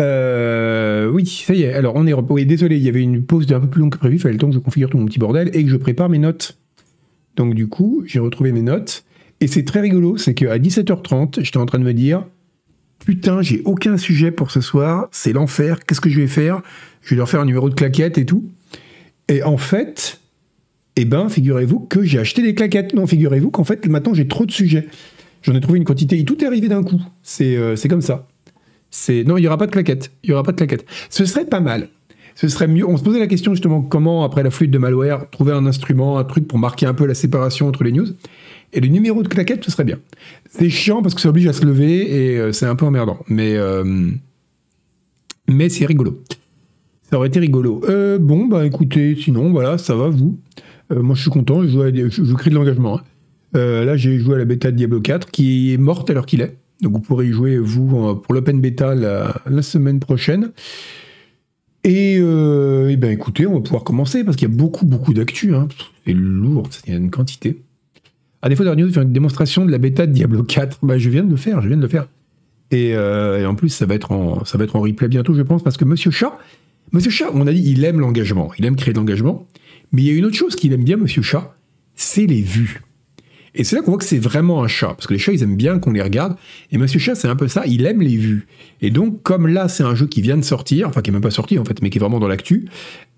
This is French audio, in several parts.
Euh, oui, ça y est. Alors, on est. Oui, désolé, il y avait une pause un peu plus longue que prévu. Il fallait le temps que je configure tout mon petit bordel et que je prépare mes notes. Donc, du coup, j'ai retrouvé mes notes. Et c'est très rigolo, c'est qu'à 17h30, j'étais en train de me dire Putain, j'ai aucun sujet pour ce soir, c'est l'enfer, qu'est-ce que je vais faire? Je vais leur faire un numéro de claquettes et tout. Et en fait, eh ben, figurez-vous que j'ai acheté des claquettes. Non, figurez-vous qu'en fait, maintenant, j'ai trop de sujets. J'en ai trouvé une quantité, tout est arrivé d'un coup. C'est euh, c'est comme ça. Non, il n'y aura pas de claquettes. Il n'y aura pas de claquettes. Ce serait pas mal. Ce serait mieux. On se posait la question justement comment, après la flûte de malware, trouver un instrument, un truc pour marquer un peu la séparation entre les news. Et le numéro de claquette, ce serait bien. C'est chiant parce que ça oblige à se lever et euh, c'est un peu emmerdant. Mais, euh, mais c'est rigolo. Ça aurait été rigolo. Euh, bon, bah écoutez, sinon, voilà, ça va, vous. moi, je suis content, je, joue à, je, crée de l'engagement. Hein. là, j'ai joué à la bêta de Diablo 4 qui est morte l'heure qu'il est. Donc, vous pourrez y jouer, vous, pour l'open bêta la, semaine prochaine. Et, et, ben écoutez, on va pouvoir commencer parce qu'il y a beaucoup, beaucoup d'actu. Hein. C'est lourd, il y a une quantité. À défaut de news, faire une démonstration de la bêta de Diablo 4. Bah, je viens de le faire, je viens de le faire. Euh, et, en plus, ça va, être en, ça va être en replay bientôt, je pense, parce que Monsieur Chat, Monsieur Chat, on a dit, il aime l'engagement, il aime créer de l'engagement. Mais il y a une autre chose qu'il aime bien, Monsieur Chat, c'est les vues. Et c'est là qu'on voit que c'est vraiment un chat, parce que les chats, ils aiment bien qu'on les regarde. Et Monsieur Chat, c'est un peu ça, il aime les vues. Et donc, comme là, c'est un jeu qui vient de sortir, enfin qui n'est même pas sorti en fait, mais qui est vraiment dans l'actu,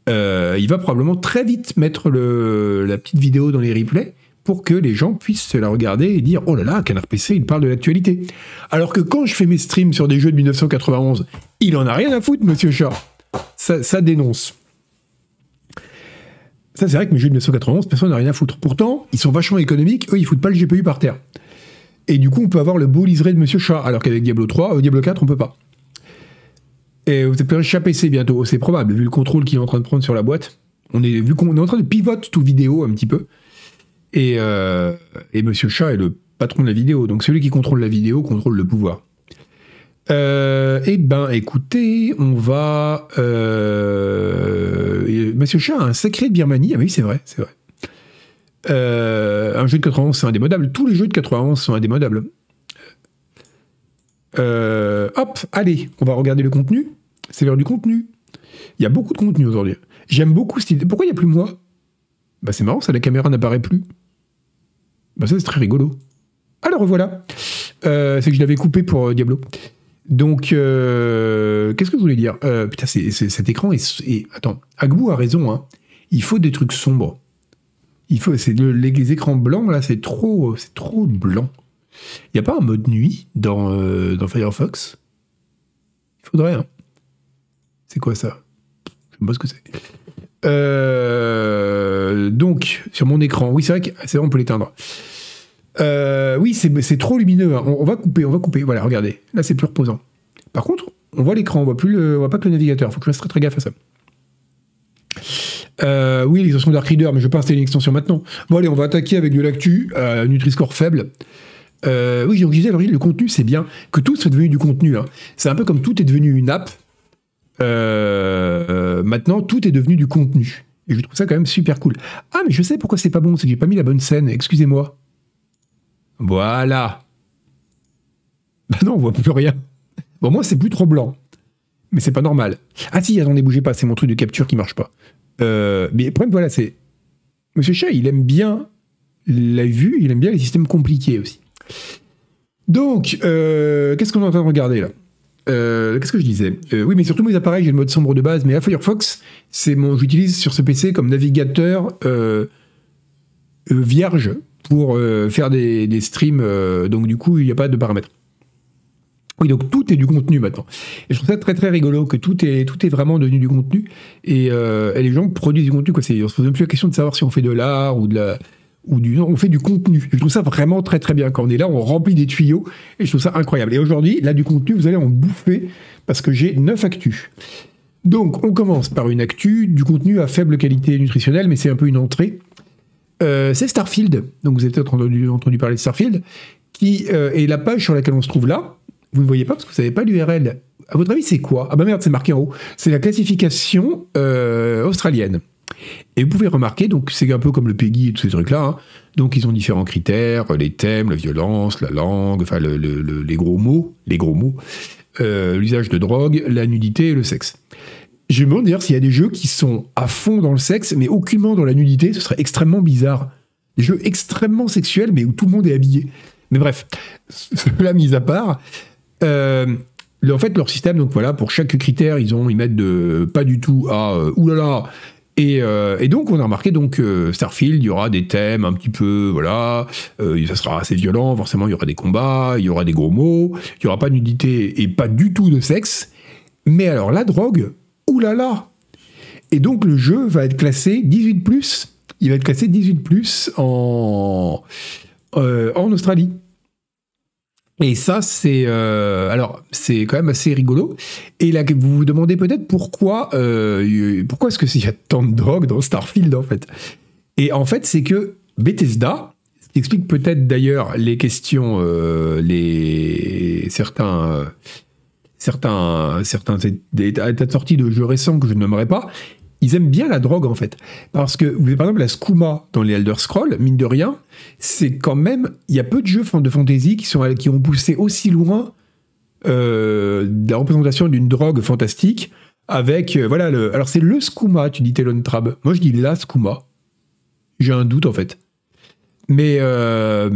euh, il va probablement très vite mettre la petite vidéo dans les replays pour que les gens puissent se la regarder et dire oh là là, Canard PC, il parle de l'actualité. Alors que quand je fais mes streams sur des jeux de 1991, il en a rien à foutre, monsieur Chat. Ça, dénonce. Ça, c'est vrai que mes jeux de 1991, personne n'a rien à foutre. Pourtant, ils sont vachement économiques, eux, ils foutent pas le GPU par terre. Et du coup, on peut avoir le beau liseré de Monsieur Chat, alors qu'avec Diablo 3, euh, Diablo 4, on peut pas. Et vous appelez chat PC bientôt, c'est probable, vu le contrôle qu'il est en train de prendre sur la boîte. On est, vu qu'on est en train de pivoter tout vidéo un petit peu. Et, euh, et Monsieur Chat est le patron de la vidéo. Donc celui qui contrôle la vidéo contrôle le pouvoir. Euh, eh ben, écoutez, on va. Euh, Monsieur Chat a un secret de Birmanie. Ah oui, c'est vrai, c'est vrai. un jeu de 91, c'est indémodable. Tous les jeux de 91 sont indémodables. hop, allez, on va regarder le contenu. C'est l'heure du contenu. Il y a beaucoup de contenu aujourd'hui. J'aime beaucoup cette idée. Pourquoi il n'y a plus moi? Bah c'est marrant, ça la caméra n'apparaît plus. Bah ça c'est très rigolo. Alors voilà. Euh, c'est que je l'avais coupé pour euh, Diablo. Donc, euh, qu'est-ce que je voulais dire? Putain, c'est, cet écran est, Attends, Agbou a raison. Hein. Il faut des trucs sombres. Il faut, c'est les, écrans blancs là, c'est trop, c'est trop blanc. Il n'y a pas un mode nuit dans, dans Firefox? Il faudrait. Hein. C'est quoi ça? Je ne sais pas ce que c'est. Euh, donc, sur mon écran, oui, c'est vrai c'est vrai, on peut l'éteindre. Euh, oui, c'est trop lumineux. Hein. On, va couper, on va couper. Voilà, regardez. Là, c'est plus reposant. Par contre, on voit l'écran, on voit plus le, on voit pas que le navigateur. Faut que je fasse très très gaffe à ça. Euh, oui, l'extension Dark Reader, mais je vais pas installer une extension maintenant. Bon, allez, on va attaquer avec de l'actu, euh, Nutri-Score faible. oui, donc je disais, le contenu, c'est bien. Que tout soit devenu du contenu. Hein. C'est un peu comme tout est devenu une app. Euh, maintenant, tout est devenu du contenu. Et je trouve ça quand même super cool. Ah, mais je sais pourquoi c'est pas bon, c'est que j'ai pas mis la bonne scène, excusez-moi. Voilà. Bah non, on voit plus rien. Bon, moi, c'est plus trop blanc. Mais c'est pas normal. Ah si, attendez, bougez pas, c'est mon truc de capture qui marche pas. Euh, mais le problème, voilà, c'est... Monsieur Chat, il aime bien la vue, il aime bien les systèmes compliqués aussi. Donc, euh, qu'est-ce qu'on est en train de regarder là? Euh, qu'est-ce que je disais? Oui, mais surtout mes appareils, j'ai le mode sombre de base, mais à Firefox, c'est mon, j'utilise sur ce PC comme navigateur vierge pour faire des, streams. donc du coup, il n'y a pas de paramètres. Oui, donc tout est du contenu maintenant. Et je trouve ça très très rigolo que tout est, tout est vraiment devenu du contenu. Et, les gens produisent du contenu. On se pose même plus la question de savoir si on fait de l'art ou de la, ou du, on fait du contenu. Je trouve ça vraiment très très bien. Quand on est là, on remplit des tuyaux et je trouve ça incroyable. Et aujourd'hui, là, du contenu, vous allez en bouffer parce que j'ai 9 actus. Donc, on commence par une actu du contenu à faible qualité nutritionnelle, mais c'est un peu une entrée. Euh, c'est Starfield. Donc, vous avez peut-être entendu, parler de Starfield, qui euh, est la page sur laquelle on se trouve là. Vous ne voyez pas parce que vous n'avez pas l'URL. À votre avis, c'est quoi? Ah bah merde, c'est marqué en haut. C'est la classification euh, australienne. Et vous pouvez remarquer, donc c'est un peu comme le PEGI et tous ces trucs-là, hein. donc ils ont différents critères, les thèmes, la violence, la langue, enfin les gros mots, les gros mots. l'usage de drogue, la nudité et le sexe. Je me demande d'ailleurs s'il y a des jeux qui sont à fond dans le sexe, mais aucunement dans la nudité, ce serait extrêmement bizarre. Des jeux extrêmement sexuels, mais où tout le monde est habillé. Mais bref, cela mis à part, euh, en fait, leur système, donc voilà, pour chaque critère, ils ont, ils mettent de pas du tout à euh, oulala. Et, euh, et, donc, on a remarqué donc Starfield, il y aura des thèmes un petit peu, voilà, ça sera assez violent, forcément, il y aura des combats, il y aura des gros mots, il y aura pas de nudité et pas du tout de sexe. Mais alors, la drogue, oulala Et donc, le jeu va être classé 18+, il va être classé 18+, en, en Australie. Et ça, c'est euh, alors c'est quand même assez rigolo. Et là, vous vous demandez peut-être pourquoi euh, pourquoi est-ce que y a tant de drogue dans Starfield en fait? Et en fait, c'est que Bethesda, ce qui explique peut-être d'ailleurs les questions, euh, les certains certains certains des sorties de jeux récents que je ne nommerai pas, ils aiment bien la drogue en fait. Parce que, vous par exemple, la Skouma dans les Elder Scrolls, mine de rien, c'est quand même. Il y a peu de jeux de fantasy qui, sont, qui ont poussé aussi loin euh, la représentation d'une drogue fantastique avec. Euh, voilà, alors c'est le Skouma, tu dis Telon Trab. Moi je dis la Skouma. J'ai un doute en fait. Mais. Euh,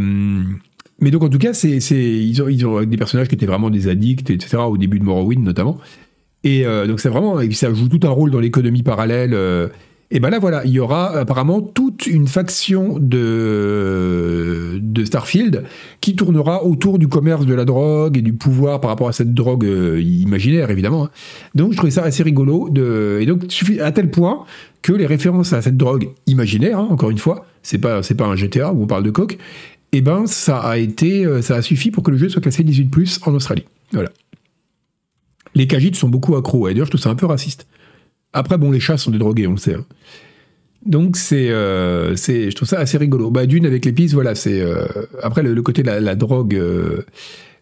mais donc en tout cas, c'est, ils, ont, ils ont des personnages qui étaient vraiment des addicts, etc., au début de Morrowind notamment. Et euh, donc c'est vraiment, ça joue tout un rôle dans l'économie parallèle. Euh. et ben là voilà, il y aura apparemment toute une faction de, de Starfield qui tournera autour du commerce de la drogue et du pouvoir par rapport à cette drogue euh, imaginaire évidemment. Hein. Donc je trouvais ça assez rigolo de, et donc à tel point que les références à cette drogue imaginaire, hein, encore une fois, c'est pas c'est pas un GTA où on parle de coke, eh ben ça a été, ça a suffi pour que le jeu soit classé 18+ en Australie. Voilà. Les Kajites sont beaucoup accros. Et d'ailleurs, je trouve ça un peu raciste. Après, bon, les chats sont des drogués, on le sait. Hein. Donc c'est, euh, je trouve ça assez rigolo. Bah, d'une avec l'épice, voilà, c'est euh, après le, côté de la, drogue, euh,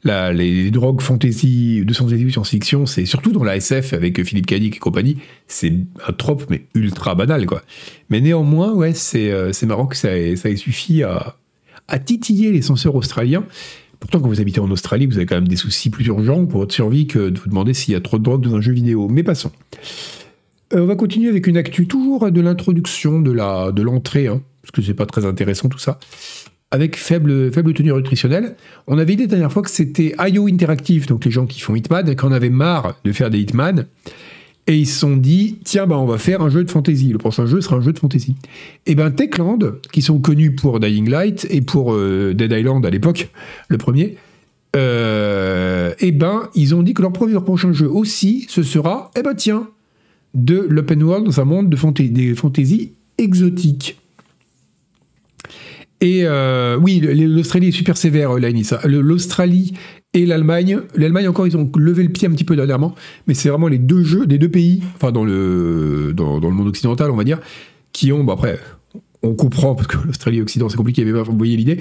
les, drogues fantasy, de science-fiction, c'est surtout dans la SF avec Philippe Cadic et compagnie, c'est un trope mais ultra banal quoi. Mais néanmoins, ouais, c'est, marrant que ça ait, ça suffi à, à titiller les censeurs australiens. Pourtant, quand vous habitez en Australie, vous avez quand même des soucis plus urgents pour votre survie que de vous demander s'il y a trop de drogue dans un jeu vidéo. Mais passons. Euh, on va continuer avec une actu toujours de l'introduction, de la de l'entrée, hein, parce que c'est pas très intéressant tout ça. Avec faible, faible tenue nutritionnelle. On avait dit la dernière fois que c'était IO Interactive, donc les gens qui font Hitman, qu'on avait marre de faire des Hitman, et ils se sont dit, tiens, bah, on va faire un jeu de fantasy. Le prochain jeu sera un jeu de fantasy. Et ben Techland, qui sont connus pour Dying Light et pour euh, Dead Island à l'époque, le premier, euh, et ben ils ont dit que leur prochain jeu aussi, ce sera, eh ben tiens, de l'open world dans un monde de fantasy, des fantaisies exotiques. Et euh, oui, l'Australie est super sévère, là, L'Australie et l'Allemagne. L'Allemagne encore, ils ont levé le pied un petit peu dernièrement, mais c'est vraiment les deux jeux des deux pays, enfin dans le, dans, le monde occidental, on va dire, qui ont, bon après, on comprend, parce que l'Australie et l'Occident, c'est compliqué, vous voyez l'idée.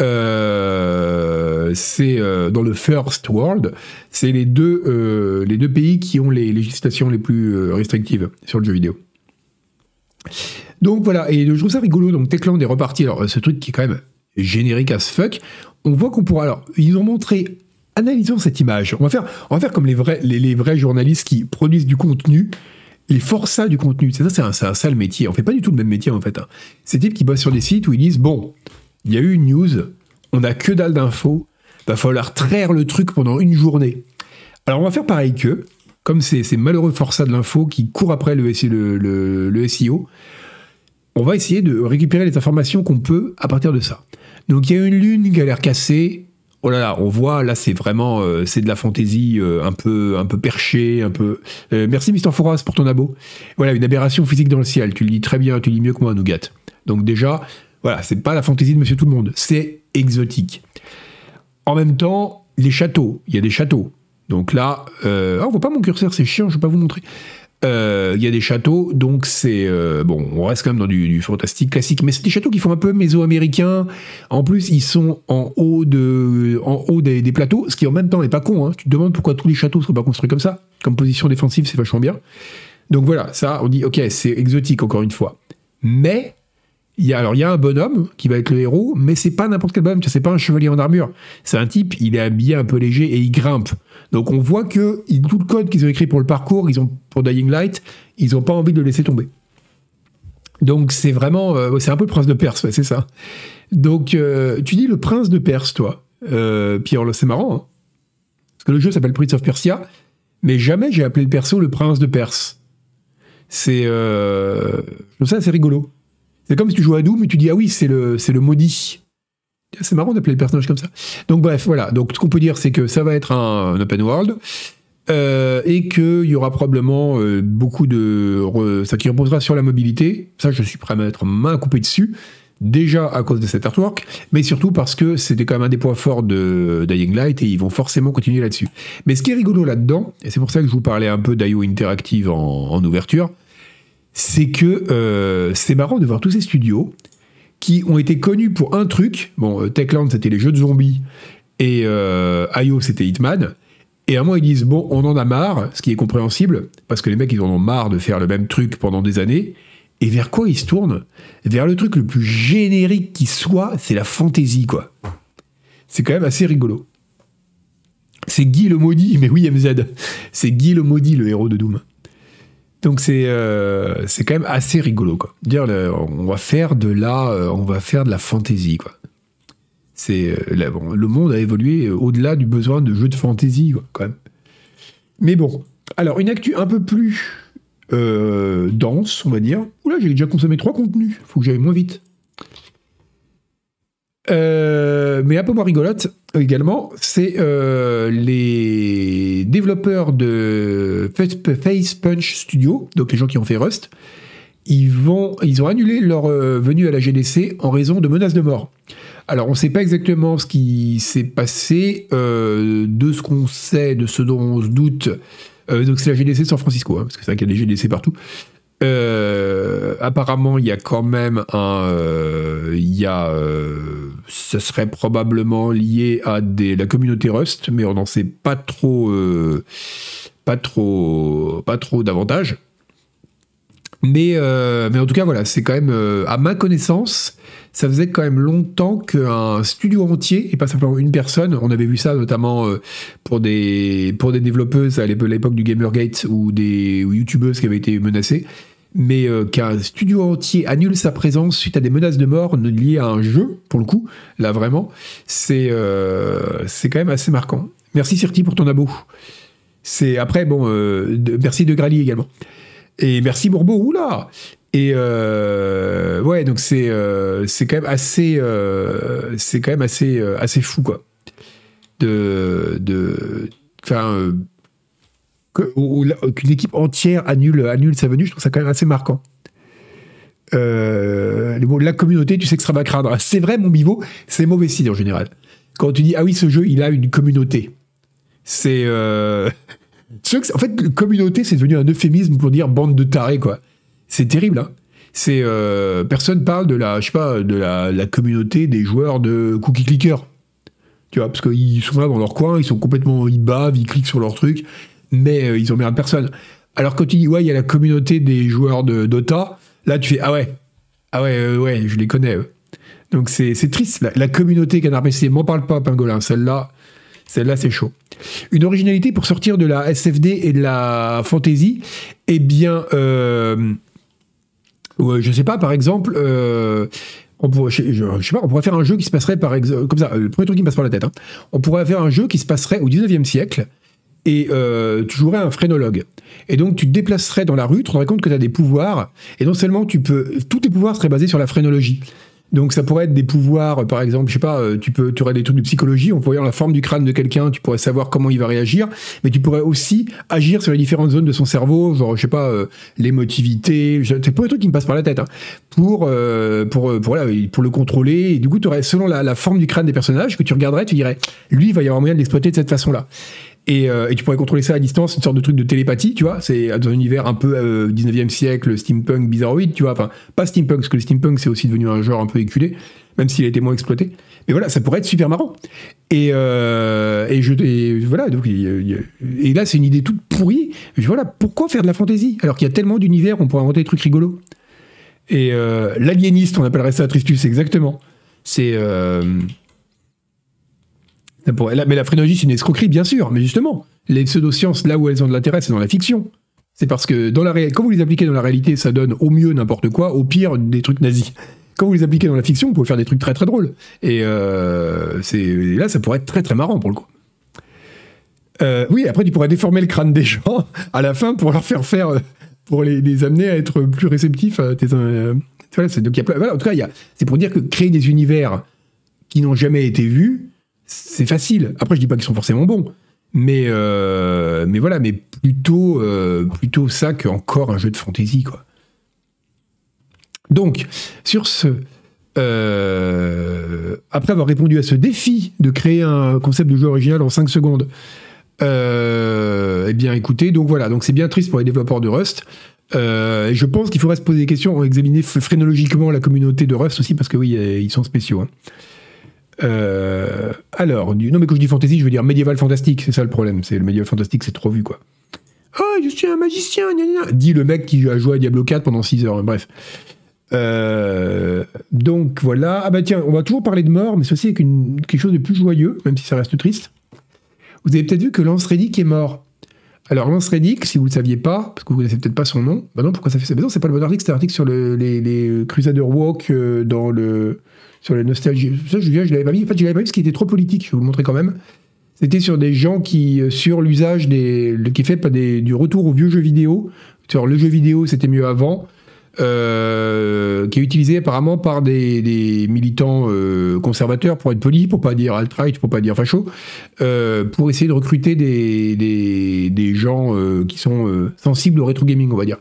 Euh, c'est euh, dans le First World, c'est les, deux euh, les deux pays qui ont les législations les plus restrictives sur le jeu vidéo. Donc voilà, et je trouve ça rigolo. Donc Techland est reparti. Alors, ce truc qui est quand même générique as fuck. On voit qu'on pourra. Alors, ils ont montré analysons cette image. On va faire, on va faire comme les vrais, journalistes qui produisent du contenu, les forçats du contenu. C'est ça, c'est un, sale métier. On fait pas du tout le même métier en fait. Hein. C'est types qui bossent sur des sites où ils disent bon, il y a eu une news, on a que dalle d'infos, va falloir traire le truc pendant une journée. Alors on va faire pareil qu'eux, comme ces, ces malheureux forçats de l'info qui courent après le, le, le SEO. On va essayer de récupérer les informations qu'on peut à partir de ça. Donc il y a une lune qui a l'air cassée, oh là là, on voit là c'est vraiment euh, c'est de la fantaisie euh, un peu un peu perché, un peu. Euh, merci Mister Foras pour ton abo. Voilà une aberration physique dans le ciel. Tu le dis très bien, tu le dis mieux que moi, Nougat. Donc déjà, voilà, c'est pas la fantaisie de Monsieur Tout le Monde, c'est exotique. En même temps, les châteaux, il y a des châteaux. Donc là, ah, on voit pas mon curseur, c'est chiant, je vais pas vous montrer. Euh, il y a des châteaux, donc c'est euh, bon, on reste quand même dans du, fantastique classique, mais c'est des châteaux qui font un peu méso-américains. En plus, ils sont en haut de, en haut des, plateaux, ce qui en même temps n'est pas con. Hein. Tu te demandes pourquoi tous les châteaux ne sont pas construits comme ça. Comme position défensive, c'est vachement bien. Donc voilà, ça, on dit ok, c'est exotique encore une fois, mais il y a, alors il y a un bonhomme qui va être le héros, mais c'est pas n'importe quel bonhomme, c'est pas un chevalier en armure. C'est un type, il est habillé un peu léger et il grimpe. Donc on voit que tout le code qu'ils ont écrit pour le parcours, ils ont pour Dying Light, ils ont pas envie de le laisser tomber. Donc c'est vraiment, euh, c'est un peu le prince de Perse, c'est ça. Donc euh, tu dis le prince de Perse, toi, euh, Pierre, c'est marrant, hein parce que le jeu s'appelle Prince of Persia, mais jamais j'ai appelé le perso le prince de Perse. C'est, euh, ça c'est rigolo. C'est comme si tu jouais à Doom et tu dis ah oui c'est le c'est le maudit. C'est marrant d'appeler le personnage comme ça. Donc bref voilà. Donc ce qu'on peut dire c'est que ça va être un, open world. Euh, et qu'il y aura probablement euh, beaucoup de... ça qui reposera sur la mobilité. Ça, je suis prêt à mettre main coupée dessus. Déjà à cause de cet artwork, mais surtout parce que c'était quand même un des points forts de Dying Light et ils vont forcément continuer là-dessus. Mais ce qui est rigolo là-dedans, et c'est pour ça que je vous parlais un peu d'IO Interactive en ouverture, c'est que euh, c'est marrant de voir tous ces studios qui ont été connus pour un truc. Bon, euh, Techland, c'était les jeux de zombies, et euh, IO, c'était Hitman. Et à un moment, ils disent, bon, on en a marre, ce qui est compréhensible, parce que les mecs, ils en ont marre de faire le même truc pendant des années. Et vers quoi ils se tournent? Vers le truc le plus générique qui soit, c'est la fantaisie, quoi. C'est quand même assez rigolo. C'est Guy le maudit, mais oui, MZ. C'est Guy le maudit, le héros de Doom. Donc c'est euh, c'est quand même assez rigolo quoi. Dire on va faire de la euh, on va faire de la fantaisie quoi. C'est euh, le monde a évolué au-delà du besoin de jeux de fantaisie quoi quand même. Mais bon, alors une actu un peu plus dense on va dire. Oula j'ai déjà consommé trois contenus, faut que j'aille moins vite. Euh, mais un peu moins rigolote également, c'est euh, les développeurs de Face Punch Studio, donc les gens qui ont fait Rust, ils, vont, ils ont annulé leur euh, venue à la GDC en raison de menaces de mort. Alors on ne sait pas exactement ce qui s'est passé, de ce qu'on sait, de ce dont on se doute. donc c'est la GDC de San Francisco, hein, parce que c'est vrai qu'il y a des GDC partout. Euh, apparemment, il y a quand même un. Euh, il y a. Euh, ça serait probablement lié à la communauté Rust, mais on n'en sait pas trop. pas trop. Pas trop davantage. Mais, mais en tout cas, voilà, c'est quand même. à ma connaissance, ça faisait quand même longtemps qu'un studio entier, et pas simplement une personne, on avait vu ça notamment pour, des, développeuses à l'époque du Gamergate ou des ou youtubeuses qui avaient été menacées, mais euh, qu'un studio entier annule sa présence suite à des menaces de mort liées à un jeu, pour le coup, là vraiment, c'est euh, quand même assez marquant. Merci Sirti pour ton abo. C'est après bon, euh, merci de Grali également. Et merci Bourbeau, oula. Et ouais, donc c'est c'est quand même assez quand même assez assez fou quoi. De de enfin qu'une équipe entière annule, annule sa venue, je trouve ça quand même assez marquant. Euh, la communauté, tu sais que ça va craindre. C'est vrai, mon bivo, c'est mauvais signe en général. Quand tu dis, ah oui, ce jeu, il a une communauté. C'est. Euh... en fait, communauté, c'est devenu un euphémisme pour dire bande de tarés, quoi. C'est terrible, hein. C'est. Euh, personne parle de la, je sais pas, de la, la communauté des joueurs de Cookie Clicker. Tu vois, parce qu'ils sont là dans leur coin, ils sont complètement. Ils bavent, ils cliquent sur leur truc mais euh, ils ont personne. Alors quand tu dis, ouais, il y a la communauté des joueurs de Dota, là tu fais, ah ouais, ah ouais, euh, ouais, je les connais. Donc c'est triste, la, communauté Canard PC, m'en parle pas, Pingolin, celle-là, celle-là c'est chaud. Une originalité pour sortir de la SFD et de la fantasy, eh bien, euh, je sais pas, par exemple, on pourrait, je, sais pas, on pourrait faire un jeu qui se passerait par exemple, comme ça, le premier truc qui me passe par la tête, hein. on pourrait faire un jeu qui se passerait au 19e siècle, et euh, tu jouerais un phrénologue. Et donc tu te déplacerais dans la rue, tu te rendrais compte que tu as des pouvoirs, et non seulement tu peux... Tous tes pouvoirs seraient basés sur la phrénologie. Donc ça pourrait être des pouvoirs, par exemple, je sais pas, euh, tu peux, tu aurais des trucs de psychologie, pourrait voir la forme du crâne de quelqu'un, tu pourrais savoir comment il va réagir, mais tu pourrais aussi agir sur les différentes zones de son cerveau, genre je sais pas, euh, l'émotivité, c'est pas des trucs qui me passent par la tête, hein, pour pour pour, pour le contrôler. Et du coup, tu aurais selon la, la, forme du crâne des personnages que tu regarderais, tu dirais, lui, il va y avoir moyen de l'exploiter de cette façon-là. Euh, et, tu pourrais contrôler ça à distance, une sorte de truc de télépathie, tu vois. C'est dans un univers un peu 19e euh, siècle, steampunk, bizarroïde, tu vois. Enfin, pas steampunk, parce que le steampunk, c'est aussi devenu un genre un peu éculé, même s'il a été moins exploité. Mais voilà, ça pourrait être super marrant. Et, euh, et, je, voilà, et, là, c'est une idée toute pourrie. voilà, pourquoi faire de la fantaisie Alors qu'il y a tellement d'univers, on pourrait inventer des trucs rigolos. Et euh, l'aliéniste, on appellerait ça Tristus, exactement. C'est. Mais la phrénologie, c'est une escroquerie, bien sûr. Mais justement, les pseudosciences, là où elles ont de l'intérêt, c'est dans la fiction. C'est parce que dans la ré- quand vous les appliquez dans la réalité, ça donne au mieux n'importe quoi, au pire des trucs nazis. Quand vous les appliquez dans la fiction, vous pouvez faire des trucs très très drôles. Et, euh, là, ça pourrait être très très marrant pour le coup. Euh, oui, après, tu pourrais déformer le crâne des gens à la fin pour leur faire faire, euh, pour les, amener à être plus réceptifs à tes. voilà, y a voilà, en tout cas, c'est pour dire que créer des univers qui n'ont jamais été vus, c'est facile. Après, je dis pas qu'ils sont forcément bons, mais, euh, mais voilà, mais plutôt, euh, plutôt ça qu'encore un jeu de fantasy, quoi. Donc, sur ce, euh, après avoir répondu à ce défi de créer un concept de jeu original en 5 secondes, eh bien, écoutez, donc voilà, donc c'est bien triste pour les développeurs de Rust. Je pense qu'il faudrait se poser des questions, examiner ph- phrénologiquement la communauté de Rust aussi, parce que oui, ils sont spéciaux. hein. Euh, alors, du, non, mais quand je dis fantasy, je veux dire médiéval fantastique, c'est ça le problème. C'est le médiéval fantastique, c'est trop vu, quoi. Oh, je suis un magicien, gna gna dit le mec qui a joué à Diablo 4 pendant 6 heures, bref. Euh, donc voilà. Ah bah tiens, on va toujours parler de mort, mais ceci une, quelque chose de plus joyeux, même si ça reste triste. Vous avez peut-être vu que Lance Reddick est mort. Alors Lance Reddick, si vous ne le saviez pas, parce que vous connaissez peut-être pas son nom, bah non, pourquoi ça fait ça non, c'est pas le bon article, c'est un article sur le- les, les Crusader Walk euh, dans le sur la nostalgie. Ça, je, je l'avais pas mis. En fait, je l'avais pas mis parce qu'il était trop politique. Je vais vous le montrer quand même. C'était sur des gens qui, euh, sur l'usage des, qui est fait des, du retour aux vieux jeux vidéo. Sur le jeu vidéo, c'était mieux avant. Euh, qui est utilisé apparemment par des, militants euh, conservateurs, pour être poli, pour pas dire alt-right, pour pas dire facho, euh, pour essayer de recruter des, gens qui sont sensibles au rétro gaming, on va dire.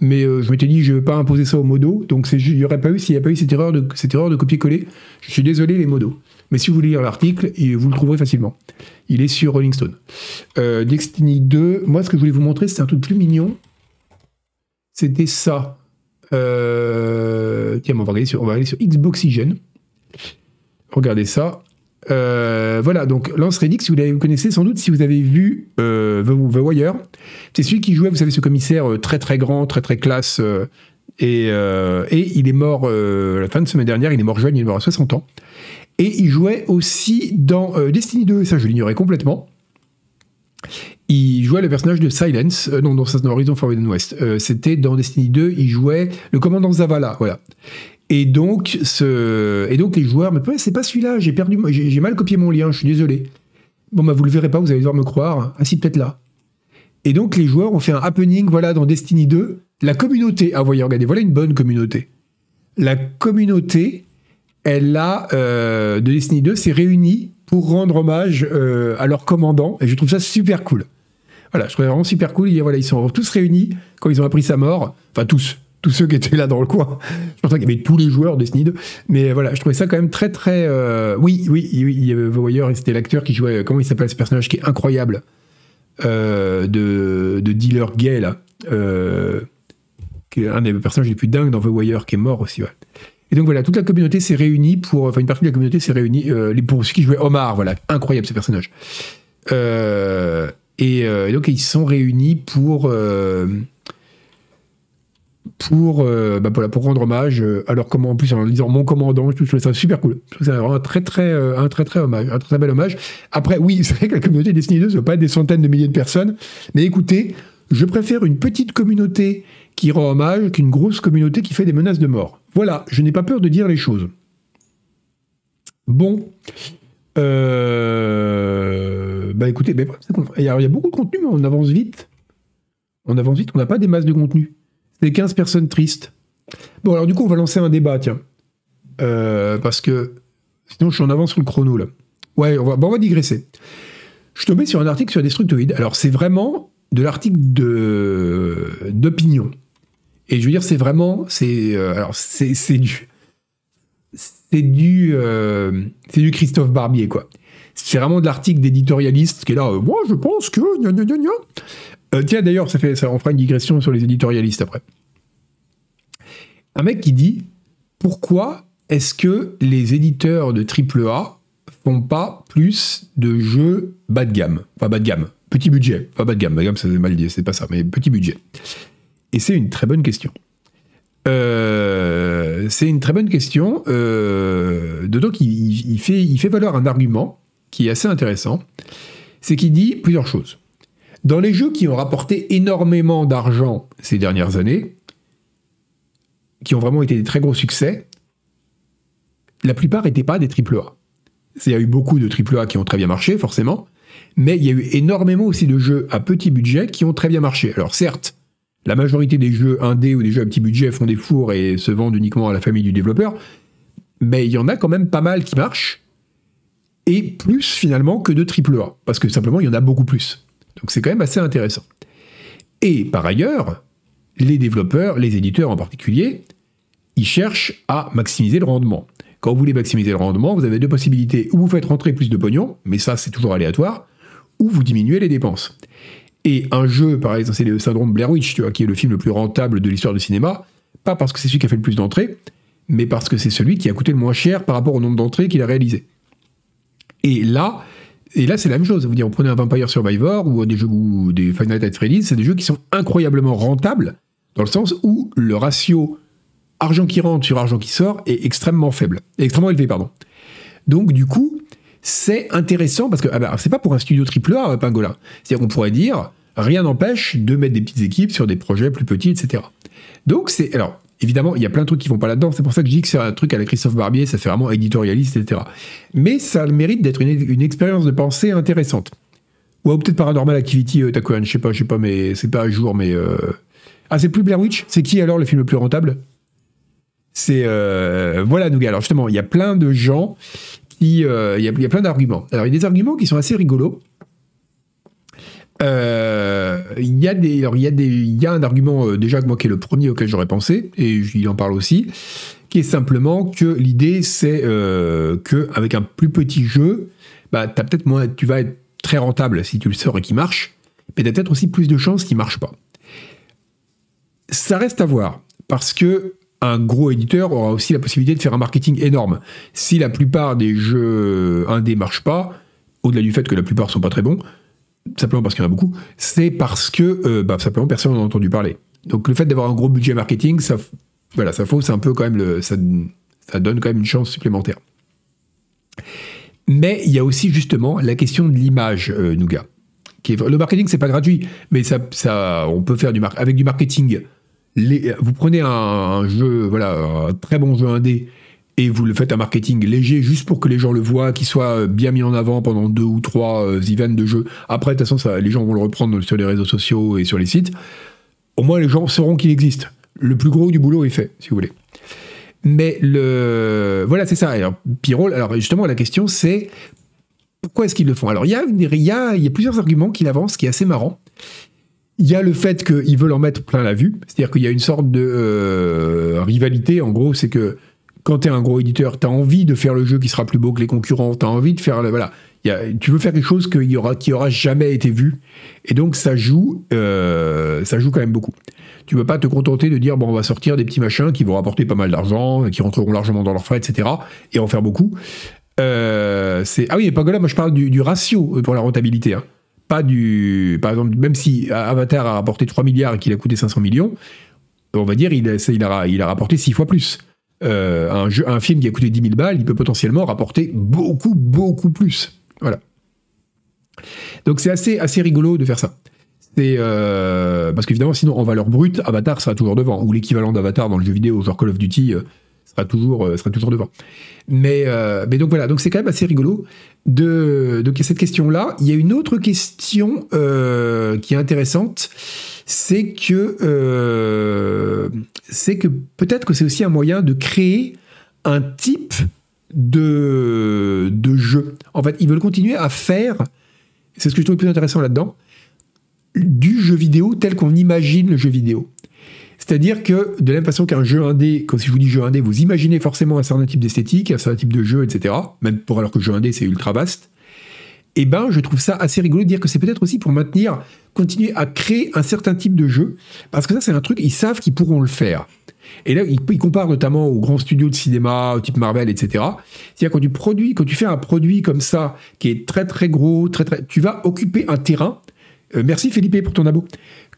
Mais je m'étais dit, je ne vais pas imposer ça aux modos, donc il n'y aurait pas eu s'il n'y a pas eu cette erreur de, cette erreur de copier-coller. Je suis désolé, les modos. Mais si vous voulez lire l'article, vous le trouverez facilement. Il est sur Rolling Stone. Destiny 2, moi, ce que je voulais vous montrer, c'est un truc plus mignon. C'était ça. Euh, Tiens, on va, regarder sur, on aller Xboxygen. Regardez ça. Euh, voilà, donc Lance Reddick, si vous, vous connaissez sans doute, si vous avez vu euh, The, Wire, c'est celui qui jouait, vous savez, ce commissaire euh, très très grand, très très classe, et, et il est mort la fin de semaine dernière, il est mort jeune, il est mort à 60 ans. Et il jouait aussi dans Destiny 2, et ça je l'ignorais complètement. Il jouait le personnage de Silence, euh, non, dans Horizon Forbidden West. Euh, C'était dans Destiny 2, il jouait le commandant Zavala, voilà. Et donc, ce... et donc les joueurs, mais c'est pas celui-là, j'ai perdu, j'ai mal copié mon lien, je suis désolé. Bon, bah vous le verrez pas, vous allez devoir me croire. Ah si, peut-être là. Et donc les joueurs ont fait un happening, voilà, dans Destiny 2. La communauté, ah voyez, regardez, voilà une bonne communauté. La communauté, elle a, euh, de Destiny 2, s'est réunie pour rendre hommage euh, à leur commandant, et je trouve ça super cool. Voilà, je trouve vraiment super cool. Voilà, ils sont tous réunis quand ils ont appris sa mort. Enfin, tous. Tous ceux qui étaient là dans le coin. Je pensais qu'il y avait tous les joueurs de Destiny 2. Mais voilà, je trouvais ça quand même très, très. euh, Oui, oui, oui, il y avait Wire, et c'était l'acteur qui jouait. Comment il s'appelle ce personnage qui est incroyable de, de dealer gay, là. Qui est un des personnages les plus dingues dans The Wire, qui est mort aussi, ouais. Et donc voilà, toute la communauté s'est réunie pour. Enfin, une partie de la communauté s'est réunie euh, pour ceux qui jouaient Omar, voilà. Incroyable ce personnage. Euh, et, euh, et donc ils se sont réunis pour pour, bah, voilà, pour rendre hommage leur commandant, en plus en disant mon commandant, je trouvais ça super cool. Je trouve ça vraiment un très très un très très hommage, un très bel hommage. Après oui, c'est vrai que la communauté Destiny 2 ne pas être des centaines de milliers de personnes, mais écoutez, je préfère une petite communauté qui rend hommage qu'une grosse communauté qui fait des menaces de mort. Voilà, je n'ai pas peur de dire les choses. Bon, euh, bah écoutez, il y, a, beaucoup de contenu, mais on avance vite. On avance vite, on n'a pas des masses de contenu. C'est 15 personnes tristes. Bon, alors du coup, on va lancer un débat, tiens. Euh, parce que sinon, je suis en avance sur le chrono, là. Ouais, on va, bon, on va digresser. Je suis tombé sur un article sur Destructoid. Alors, c'est vraiment de l'article d'opinion. Et je veux dire, c'est vraiment, c'est, euh, alors c'est, c'est du, c'est du, euh, c'est du Christophe Barbier, quoi. C'est vraiment de l'article d'éditorialiste qui est là. euh, Moi, je pense que. tiens, d'ailleurs, ça fait, ça, on fera une digression sur les éditorialistes après. Un mec qui dit pourquoi est-ce que les éditeurs de AAA font pas plus de jeux bas de gamme, enfin bas de gamme, petit budget, pas bas de gamme, bas de gamme, ça c'est mal dit, c'est pas ça, mais petit budget. Et c'est une très bonne question. euh, c'est une très bonne question. Euh, D'autant qu'il fait, il fait valoir un argument qui est assez intéressant. C'est qu'il dit plusieurs choses. Dans les jeux qui ont rapporté énormément d'argent ces dernières années, qui ont vraiment été des très gros succès, la plupart n'étaient pas des AAA. Il y a eu beaucoup de AAA qui ont très bien marché, forcément, mais il y a eu énormément aussi de jeux à petit budget qui ont très bien marché. Alors certes, la majorité des jeux indés ou des jeux à petit budget font des fours et se vendent uniquement à la famille du développeur, mais il y en a quand même pas mal qui marchent, et plus finalement que de AAA, parce que simplement il y en a beaucoup plus. Donc c'est quand même assez intéressant. Et par ailleurs, les développeurs, les éditeurs en particulier, ils cherchent à maximiser le rendement. Quand vous voulez maximiser le rendement, vous avez deux possibilités. Ou vous faites rentrer plus de pognon, mais ça c'est toujours aléatoire, ou vous diminuez les dépenses. Et un jeu, par exemple, c'est le syndrome Blair Witch, tu vois, qui est le film le plus rentable de l'histoire du cinéma, pas parce que c'est celui qui a fait le plus d'entrées, mais parce que c'est celui qui a coûté le moins cher par rapport au nombre d'entrées qu'il a réalisé. Et là, et là c'est la même chose. Vous dire, on un Vampire Survivor ou des jeux ou des Final Fantasy Freddy's, c'est des jeux qui sont incroyablement rentables dans le sens où le ratio argent qui rentre sur argent qui sort est extrêmement faible, extrêmement élevé, pardon. Donc du coup, c'est intéressant parce que ah bah, c'est pas pour un studio AAA, euh, Pingola. C'est-à-dire qu'on pourrait dire, rien n'empêche de mettre des petites équipes sur des projets plus petits, etc. Donc c'est alors évidemment il y a plein de trucs qui vont pas là-dedans. C'est pour ça que je dis que c'est un truc à la Christophe Barbier, ça fait vraiment éditorialiste, etc. Mais ça a le mérite d'être une, expérience de pensée intéressante. Ou peut-être Paranormal Activity, euh, je sais pas, je sais pas, mais c'est pas à jour, mais euh, ah c'est plus Blair Witch? C'est qui alors le film le plus rentable? C'est euh... voilà Nougat. Alors justement, il y a plein de gens euh, il y, a plein d'arguments. Alors, il y a des arguments qui sont assez rigolos. Euh, il y a y y a un argument euh, déjà moi qui est le premier auquel j'aurais pensé et il en parle aussi, qui est simplement que l'idée c'est qu'avec que avec un plus petit jeu, bah as peut-être moins, tu vas être très rentable si tu le sors et qu'il marche, mais as peut-être aussi plus de chances qu'il marche pas. Ça reste à voir parce que un gros éditeur aura aussi la possibilité de faire un marketing énorme. Si la plupart des jeux indés marchent pas, au-delà du fait que la plupart sont pas très bons, simplement parce qu'il y en a beaucoup, c'est parce que euh, bah, simplement personne n'en a entendu parler. Donc le fait d'avoir un gros budget marketing, ça, voilà, ça fausse un peu quand même le, ça, donne quand même une chance supplémentaire. Mais il y a aussi justement la question de l'image, euh, Nougat. Le marketing, c'est pas gratuit, mais ça, ça, on peut faire du avec du marketing vous prenez un, jeu, voilà, un très bon jeu indé, et vous le faites un marketing léger juste pour que les gens le voient, qu'il soit bien mis en avant pendant deux ou trois euh, events de jeu. Après, de toute façon, ça, les gens vont le reprendre sur les réseaux sociaux et sur les sites. Au moins, les gens sauront qu'il existe. Le plus gros du boulot est fait, si vous voulez. Mais le, voilà, c'est ça. Alors, Pyrol, alors justement, la question c'est pourquoi est-ce qu'ils le font? Alors, il y, a, y a, y a plusieurs arguments qu'il avance qui est assez marrant. Il y a le fait qu'ils veulent en mettre plein la vue, c'est-à-dire qu'il y a une sorte de euh, rivalité, en gros, c'est que quand tu es un gros éditeur, tu as envie de faire le jeu qui sera plus beau que les concurrents, tu as envie de faire... Voilà, tu veux faire quelque chose qui aura, qui aura jamais été vu, et donc ça joue, euh, ça joue quand même beaucoup. Tu veux pas te contenter de dire, bon, on va sortir des petits machins qui vont rapporter pas mal d'argent, qui rentreront largement dans leurs frais, etc., et en faire beaucoup. Euh, ah oui, pas là, moi je parle du, du ratio pour la rentabilité. Hein pas du. Par exemple, même si Avatar a rapporté 3 milliards et qu'il a coûté 500 millions, on va dire il a, rapporté 6 fois plus. Euh, un, film qui a coûté 10 000 balles, il peut potentiellement rapporter beaucoup, beaucoup plus. Voilà. Donc c'est assez, assez rigolo de faire ça. Euh, parce qu'évidemment, sinon, en valeur brute, Avatar sera toujours devant, ou l'équivalent d'Avatar dans le jeu vidéo, genre Call of Duty, euh, sera toujours, sera toujours devant. Mais, mais donc voilà, donc c'est quand même assez rigolo de, de cette question-là. Il y a une autre question euh, qui est intéressante, c'est que euh, c'est que peut-être que c'est aussi un moyen de créer un type de jeu. En fait, ils veulent continuer à faire, c'est ce que je trouve le plus intéressant là-dedans, du jeu vidéo tel qu'on imagine le jeu vidéo. C'est-à-dire que, de la même façon qu'un jeu indé, quand si je vous dis jeu indé, vous imaginez forcément un certain type d'esthétique, un certain type de jeu, etc. Même pour alors que jeu indé, c'est ultra vaste. Eh ben, je trouve ça assez rigolo de dire que c'est peut-être aussi pour maintenir, continuer à créer un certain type de jeu, parce que ça, c'est un truc, ils savent qu'ils pourront le faire. Et là, ils, comparent notamment aux grands studios de cinéma, type Marvel, etc. C'est-à-dire quand tu produis, quand tu fais un produit comme ça, qui est très très gros, très très, tu vas occuper un terrain. Euh, merci Philippe pour ton abo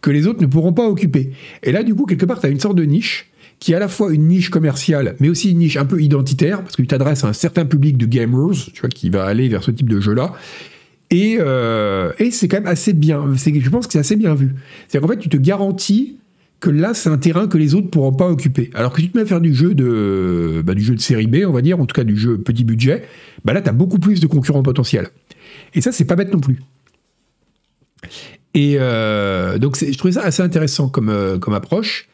que les autres ne pourront pas occuper. Et là, du coup, quelque part, tu as une sorte de niche qui est à la fois une niche commerciale, mais aussi une niche un peu identitaire, parce que tu t'adresses à un certain public de gamers, tu vois, qui va aller vers ce type de jeu-là. Et, euh, c'est quand même assez bien. Je pense que c'est assez bien vu. C'est-à-dire qu'en fait, tu te garantis que là, c'est un terrain que les autres pourront pas occuper. Alors que si tu te mets à faire du jeu de, bah, du jeu de série B, on va dire, en tout cas du jeu petit budget, bah là, tu as beaucoup plus de concurrents potentiels. Et ça, c'est pas bête non plus. Et euh, donc, je trouvais ça assez intéressant comme, euh, comme approche.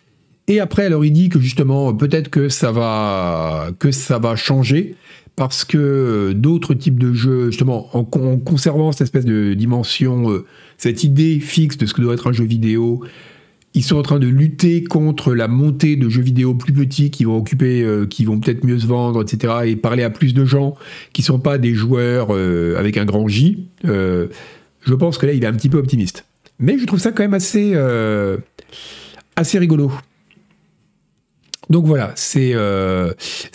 Et après, alors il dit que justement, peut-être que ça va, que ça va changer parce que d'autres types de jeux, justement, en, conservant cette espèce de dimension, euh, cette idée fixe de ce que doit être un jeu vidéo, ils sont en train de lutter contre la montée de jeux vidéo plus petits qui vont occuper, qui vont peut-être mieux se vendre, etc., et parler à plus de gens qui sont pas des joueurs avec un grand J. je pense que là, il est un petit peu optimiste. Mais je trouve ça quand même assez, euh, assez rigolo. Donc voilà, c'est euh,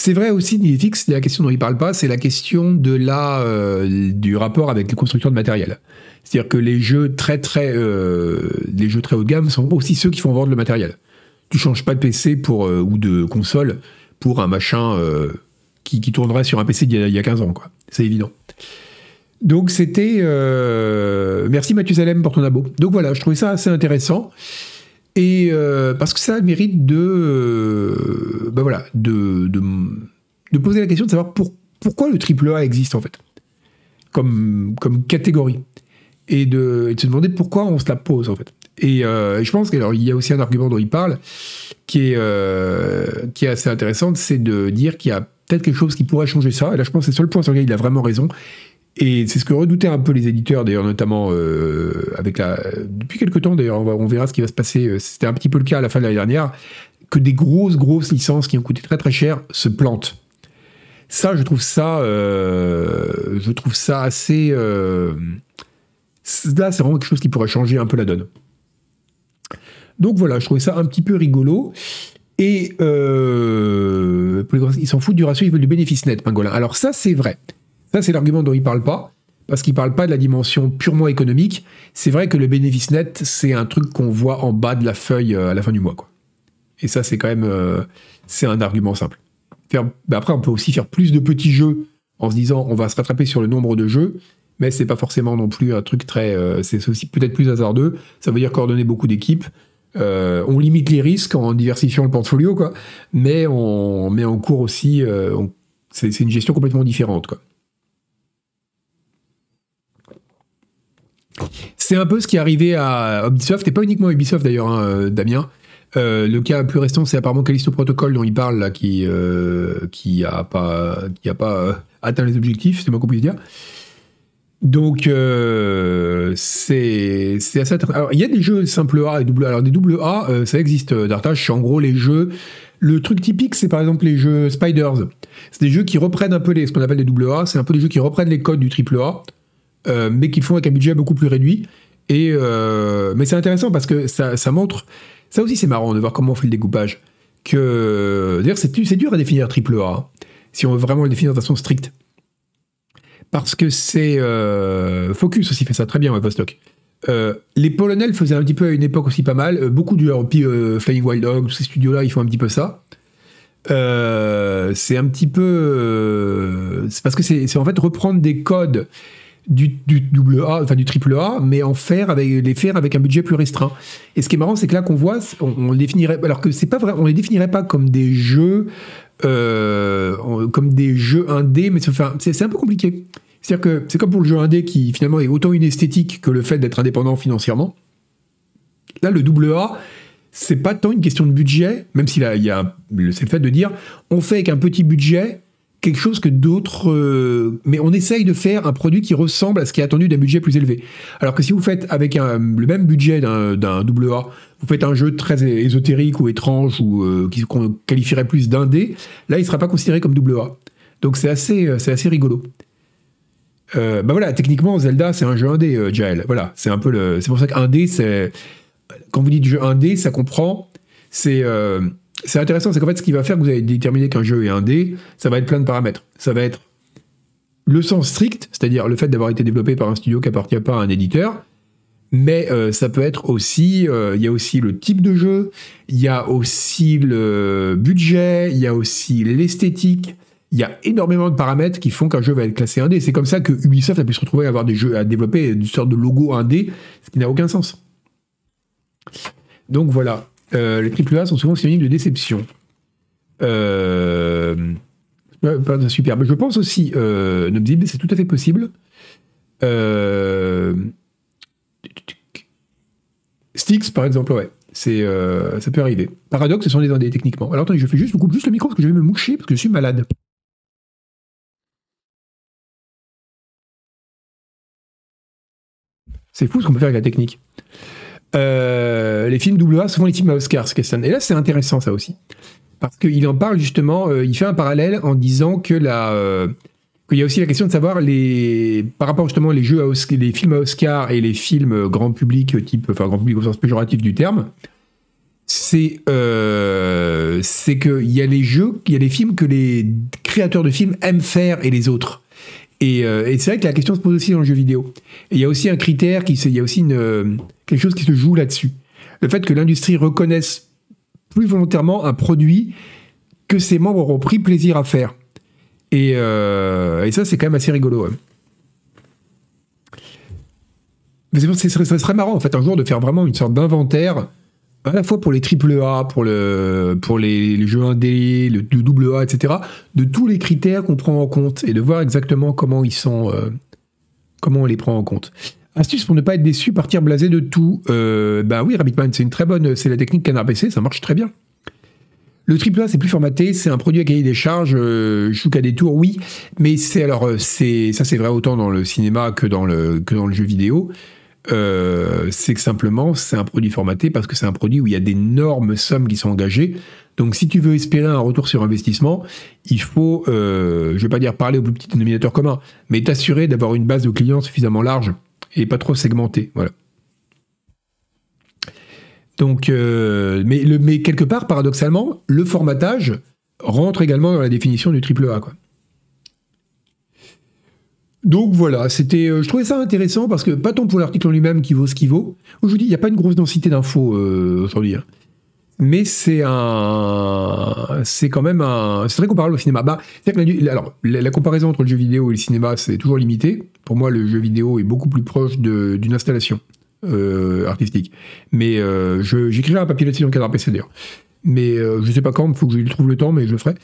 vrai aussi, Netflix, la question dont il parle pas, c'est la question de la, euh, du rapport avec les constructeurs de matériel. C'est-à-dire que les jeux très très les jeux très haut de gamme sont aussi ceux qui font vendre le matériel. Tu changes pas de PC pour ou de console pour un machin qui, qui, tournerait sur un PC d'il y, y, a 15 ans, quoi. C'est évident. Donc c'était... Euh, merci Mathieu Salem pour ton abo. Donc voilà, je trouvais ça assez intéressant. Et euh, parce que ça mérite de... Euh, ben voilà, de, de, poser la question de savoir pourquoi le triple A existe en fait. Comme, comme catégorie. Et de, se demander pourquoi on se la pose en fait. Et je pense qu'il y a aussi un argument dont il parle qui est, qui est assez intéressant, c'est de dire qu'il y a peut-être quelque chose qui pourrait changer ça. Et là, je pense que c'est le seul point sur lequel il a vraiment raison. Et c'est ce que redoutaient un peu les éditeurs, d'ailleurs, notamment euh, avec la. Depuis quelques temps, d'ailleurs, on, verra ce qui va se passer. Euh, c'était un petit peu le cas à la fin de l'année dernière, que des grosses, grosses licences qui ont coûté très très cher se plantent. Ça, je trouve ça, euh, je trouve ça assez. là, c'est vraiment quelque chose qui pourrait changer un peu la donne. Donc voilà, je trouvais ça un petit peu rigolo. Et ils s'en foutent du ratio, ils veulent du bénéfice net, Pingolin. Alors ça, c'est vrai. C'est l'argument dont il parle pas, parce qu'il parle pas de la dimension purement économique. C'est vrai que le bénéfice net, c'est un truc qu'on voit en bas de la feuille euh, à la fin du mois. Quoi. Et ça, c'est quand même euh, c'est un argument simple. Bah, après, on peut aussi faire plus de petits jeux en se disant on va se rattraper sur le nombre de jeux, mais c'est pas forcément non plus un truc très. Euh, c'est aussi peut-être plus hasardeux. Ça veut dire coordonner beaucoup d'équipes. on limite les risques en diversifiant le portfolio, quoi. Mais on, met en cours aussi. c'est une gestion complètement différente, quoi. C'est un peu ce qui est arrivé à Ubisoft, et pas uniquement Ubisoft d'ailleurs, hein, euh, Damien. Euh, le cas plus récent, c'est apparemment Callisto Protocol dont il parle, là, qui, euh, qui a pas, pas atteint les objectifs, c'est moi qu'on puisse dire. Donc, c'est assez. Alors, il y a des jeux simple A et double A. Alors, des double A, ça existe, Dartage. En gros, les jeux. Le truc typique, c'est par exemple les jeux Spiders. C'est des jeux qui reprennent un peu les, ce qu'on appelle des double A. C'est un peu des jeux qui reprennent les codes du triple A euh, mais qu'ils font avec un budget beaucoup plus réduit. Et, euh, mais c'est intéressant parce que ça, montre. Ça aussi, c'est marrant de voir comment on fait le découpage. Que, d'ailleurs, c'est, dur à définir triple A, hein, si on veut vraiment le définir de façon stricte. Parce que c'est. Euh, Focus aussi fait ça très bien, ouais, Vostok. les Polonais faisaient un petit peu à une époque aussi pas mal. beaucoup du Flying Wild Dog, ces studios-là, ils font un petit peu ça. c'est un petit peu. c'est parce que c'est en fait reprendre des codes du, double A, enfin du triple A, mais en faire avec les faire avec un budget plus restreint. Et ce qui est marrant, c'est que là qu'on voit, on, définirait, alors que c'est pas vrai, on les définirait pas comme des jeux, euh, comme des jeux indés, mais c'est un peu compliqué. C'est-à-dire que c'est comme pour le jeu indé qui finalement est autant une esthétique que le fait d'être indépendant financièrement. Là, le double A, c'est pas tant une question de budget, même si là, il y a, c'est le fait de dire, on fait avec un petit budget, quelque chose que d'autres... Euh, mais on essaye de faire un produit qui ressemble à ce qui est attendu d'un budget plus élevé. Alors que si vous faites avec le même budget d'un double A, vous faites un jeu très ésotérique ou étrange ou euh, qu'on qualifierait plus d'indé, là il ne sera pas considéré comme double A. Donc c'est assez, euh, assez rigolo. Euh, bah voilà, techniquement Zelda c'est un jeu indé, euh, Jael. Voilà, c'est un peu le, c'est pour ça qu'indé c'est, quand vous dites jeu indé, ça comprend, c'est c'est intéressant, c'est qu'en fait, ce qui va faire que vous allez déterminer qu'un jeu est un dé, ça va être plein de paramètres. Ça va être le sens strict, c'est-à-dire le fait d'avoir été développé par un studio qui appartient pas à un éditeur, Mais euh, ça peut être aussi, euh, il y a aussi le type de jeu, il y a aussi le budget, il y a aussi l'esthétique. Il y a énormément de paramètres qui font qu'un jeu va être classé 1D. C'est comme ça que Ubisoft a pu se retrouver à avoir des jeux à développer une sorte de logo 1D, ce qui n'a aucun sens. Donc voilà, euh, les AAA sont souvent synonymes de déception. Euh, pas je pense aussi, euh, c'est tout à fait possible. Euh, Styx, par exemple, ouais. C'est, euh, ça peut arriver. Paradoxe, ce sont des indés techniquement. Alors attendez, je fais juste, je coupe juste le micro parce que je vais me moucher parce que je suis malade. C'est fou ce qu'on peut faire avec la technique. Euh, les films AA, souvent les films à Oscar, Et là, c'est intéressant ça aussi. Parce qu'il en parle justement, euh, il fait un parallèle en disant que la, euh, qu'il y a aussi la question de savoir les, par rapport justement les jeux à les films à Oscar et les films grand public type, enfin grand public au sens péjoratif du terme, c'est euh, c'est qu'il y a les jeux, il y a les films que les créateurs de films aiment faire et les autres. Et, et c'est vrai que la question se pose aussi dans le jeu vidéo. Et il y a aussi un critère il y a aussi une, quelque chose qui se joue là-dessus. Le fait que l'industrie reconnaisse plus volontairement un produit que ses membres auront pris plaisir à faire. Et, euh, ça, c'est quand même assez rigolo. Mais c'est, ce serait marrant, en fait, un jour, de faire vraiment une sorte d'inventaire, à la fois pour les AAA, pour, le, pour les, jeux indés, le, double A, etc., de tous les critères qu'on prend en compte et de voir exactement comment ils sont, euh, comment on les prend en compte. Astuce pour ne pas être déçu, partir blasé de tout. Euh, bah oui, Rabbitman, c'est une très bonne, c'est la technique Canard PC, ça marche très bien. Le AAA, c'est plus formaté, c'est un produit à cahier des charges, euh, des tours, oui, mais c'est alors, euh, c'est ça c'est vrai autant dans le cinéma que dans le, que dans le jeu vidéo. Euh, c'est que simplement, c'est un produit formaté parce que c'est un produit où il y a d'énormes sommes qui sont engagées. Donc, si tu veux espérer un retour sur investissement, il faut, euh, je vais pas dire parler au plus petit dénominateur commun, mais t'assurer d'avoir une base de clients suffisamment large et pas trop segmenté. Voilà. Donc, euh, mais, quelque part, paradoxalement, le formatage rentre également dans la définition du triple A. Donc voilà, c'était, euh, je trouvais ça intéressant parce que pas tant pour l'article en lui-même qui vaut ce qu'il vaut. Dis, il n'y a pas une grosse densité d'infos euh, aujourd'hui. Mais c'est un, c'est quand même un, c'est très comparable au cinéma. Bah, que alors, la, comparaison entre le jeu vidéo et le cinéma, c'est toujours limité. Pour moi, le jeu vidéo est beaucoup plus proche d'une installation euh, artistique. Mais euh, j'écrirai un papier là-dessus dans le cadre PC d'ailleurs. Mais je sais pas quand, il faut que je trouve le temps, mais je le ferai.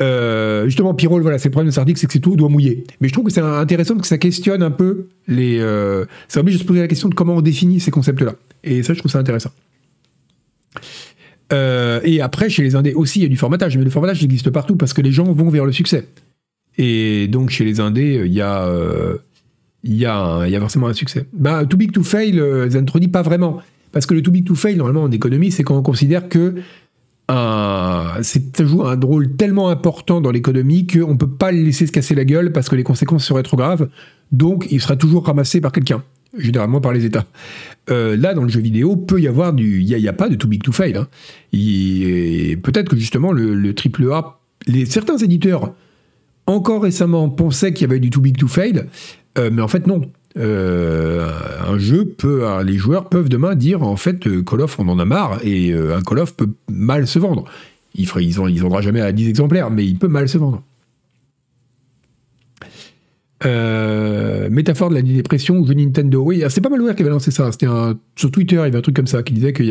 Euh, justement, Pirol, voilà, c'est le problème de article, c'est que c'est tout doit mouiller. Mais je trouve que c'est intéressant que ça questionne un peu les. Euh, ça oblige à se poser la question de comment on définit ces concepts-là. Et ça, je trouve ça intéressant. Euh, et après, chez les indés aussi, il y a du formatage, mais le formatage existe partout parce que les gens vont vers le succès. Et donc, chez les indés, il y a il y, a, y a forcément un succès. Ben, too big to fail, euh, dit pas vraiment. Parce que le too big to fail, normalement, en économie, c'est quand on considère que un, ça joue un rôle tellement important dans l'économie qu'on ne peut pas le laisser se casser la gueule parce que les conséquences seraient trop graves. Donc, il sera toujours ramassé par quelqu'un, généralement par les États. Euh, là, dans le jeu vidéo, peut y avoir du. Il n'y a, pas de too big to fail. Hein. Peut-être que justement, le, le triple A, les, certains éditeurs, encore récemment, pensaient qu'il y avait du too big to fail. Euh, mais en fait, non. Euh, un jeu peut, les joueurs peuvent demain dire en fait euh, Call of on en a marre et un Call of peut mal se vendre. Il ne il, vendra jamais à 10 exemplaires, mais il peut mal se vendre. métaphore de la dépression ou jeu Nintendo. Oui, c'est pas Malware qui avait lancé ça. C'était sur Twitter, il y avait un truc comme ça qui disait qu'il y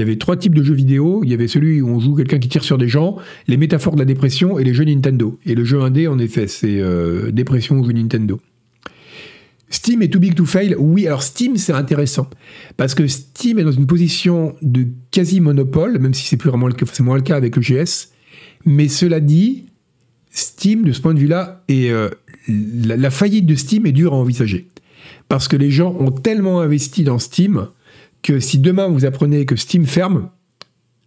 avait trois types de jeux vidéo. Il y avait celui où on joue quelqu'un qui tire sur des gens, les métaphores de la dépression et les jeux Nintendo. Et le jeu indé, en effet, c'est euh, dépression ou jeu Nintendo. Steam est too big to fail. Oui, alors Steam, c'est intéressant. Parce que Steam est dans une position de quasi-monopole, même si c'est plus vraiment le c'est moins le cas avec EGS. Mais cela dit, Steam, de ce point de vue-là, euh, la, la, faillite de Steam est dure à envisager. Parce que les gens ont tellement investi dans Steam que si demain vous apprenez que Steam ferme,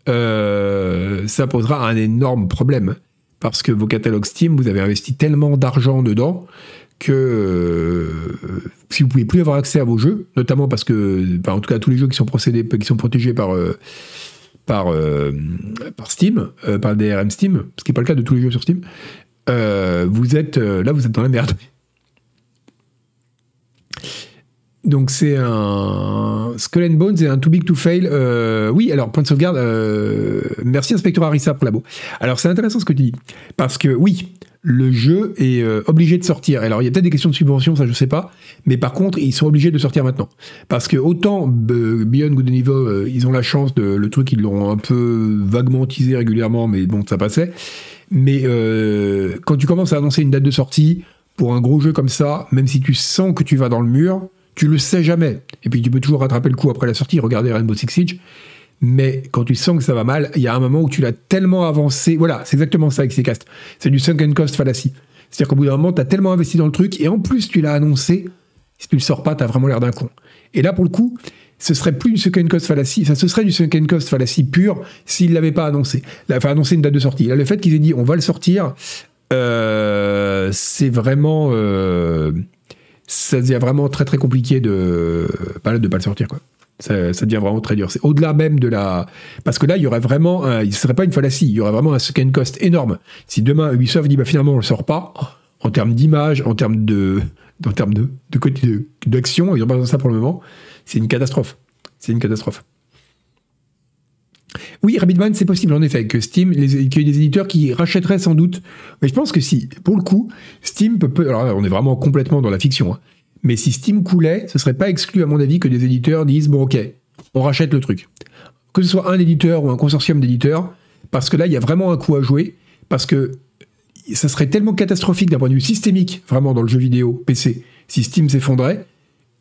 euh, ça posera un énorme problème. Parce que vos catalogues Steam, vous avez investi tellement d'argent dedans que euh, si vous pouvez plus avoir accès à vos jeux, notamment parce que, en tout cas, tous les jeux qui sont procédés, qui sont protégés par euh, par Steam, par DRM Steam, ce qui n'est pas le cas de tous les jeux sur Steam, vous êtes là, vous êtes dans la merde. Donc c'est un Skull and Bones et un Too Big to Fail. Euh, oui, alors point de sauvegarde. Euh, merci inspecteur Harissa pour labo. Alors c'est intéressant ce que tu dis parce que oui, le jeu est euh, obligé de sortir. Alors il y a peut-être des questions de subvention, ça je sais pas, mais par contre ils sont obligés de sortir maintenant parce que autant Beyond Good Evil, ils ont la chance de le truc ils l'ont un peu vaguement teasé régulièrement, mais bon ça passait. Mais quand tu commences à annoncer une date de sortie pour un gros jeu comme ça, même si tu sens que tu vas dans le mur tu le sais jamais. Et puis tu peux toujours rattraper le coup après la sortie, regarder Rainbow Six Siege. Mais quand tu sens que ça va mal, il y a un moment où tu l'as tellement avancé. Voilà, c'est exactement ça avec ces castes. C'est du sunken cost fallacy. C'est-à-dire qu'au bout d'un moment, tu as tellement investi dans le truc et en plus tu l'as annoncé. Si tu le sors pas, tu as vraiment l'air d'un con. Et là, pour le coup, ce serait plus du sunken cost fallacy, ça ce serait du sunken cost fallacy pur s'il l'avait pas annoncé. Avait annoncé une date de sortie. Le fait qu'ils aient dit on va le sortir, euh, c'est vraiment. Euh, ça devient vraiment très très compliqué de pas de pas le sortir quoi. Ça, devient vraiment très dur. C'est au-delà même de la parce que là il y aurait vraiment un... il serait pas une fallacie, il y aurait vraiment un second cost énorme. Si demain Ubisoft dit bah finalement on le sort pas en termes d'image, en termes de en termes de de d'action, ils ont pas besoin de ça pour le moment, c'est une catastrophe. C'est une catastrophe. Oui, Rabbitman, c'est possible en effet que Steam, qu'il y ait des éditeurs qui rachèteraient sans doute. Mais je pense que si, pour le coup, Steam peut. alors on est vraiment complètement dans la fiction. Hein. Mais si Steam coulait, ce serait pas exclu à mon avis que des éditeurs disent bon ok, on rachète le truc. Que ce soit un éditeur ou un consortium d'éditeurs, parce que là il y a vraiment un coup à jouer, parce que ça serait tellement catastrophique d'un point de vue systémique, vraiment dans le jeu vidéo PC, si Steam s'effondrait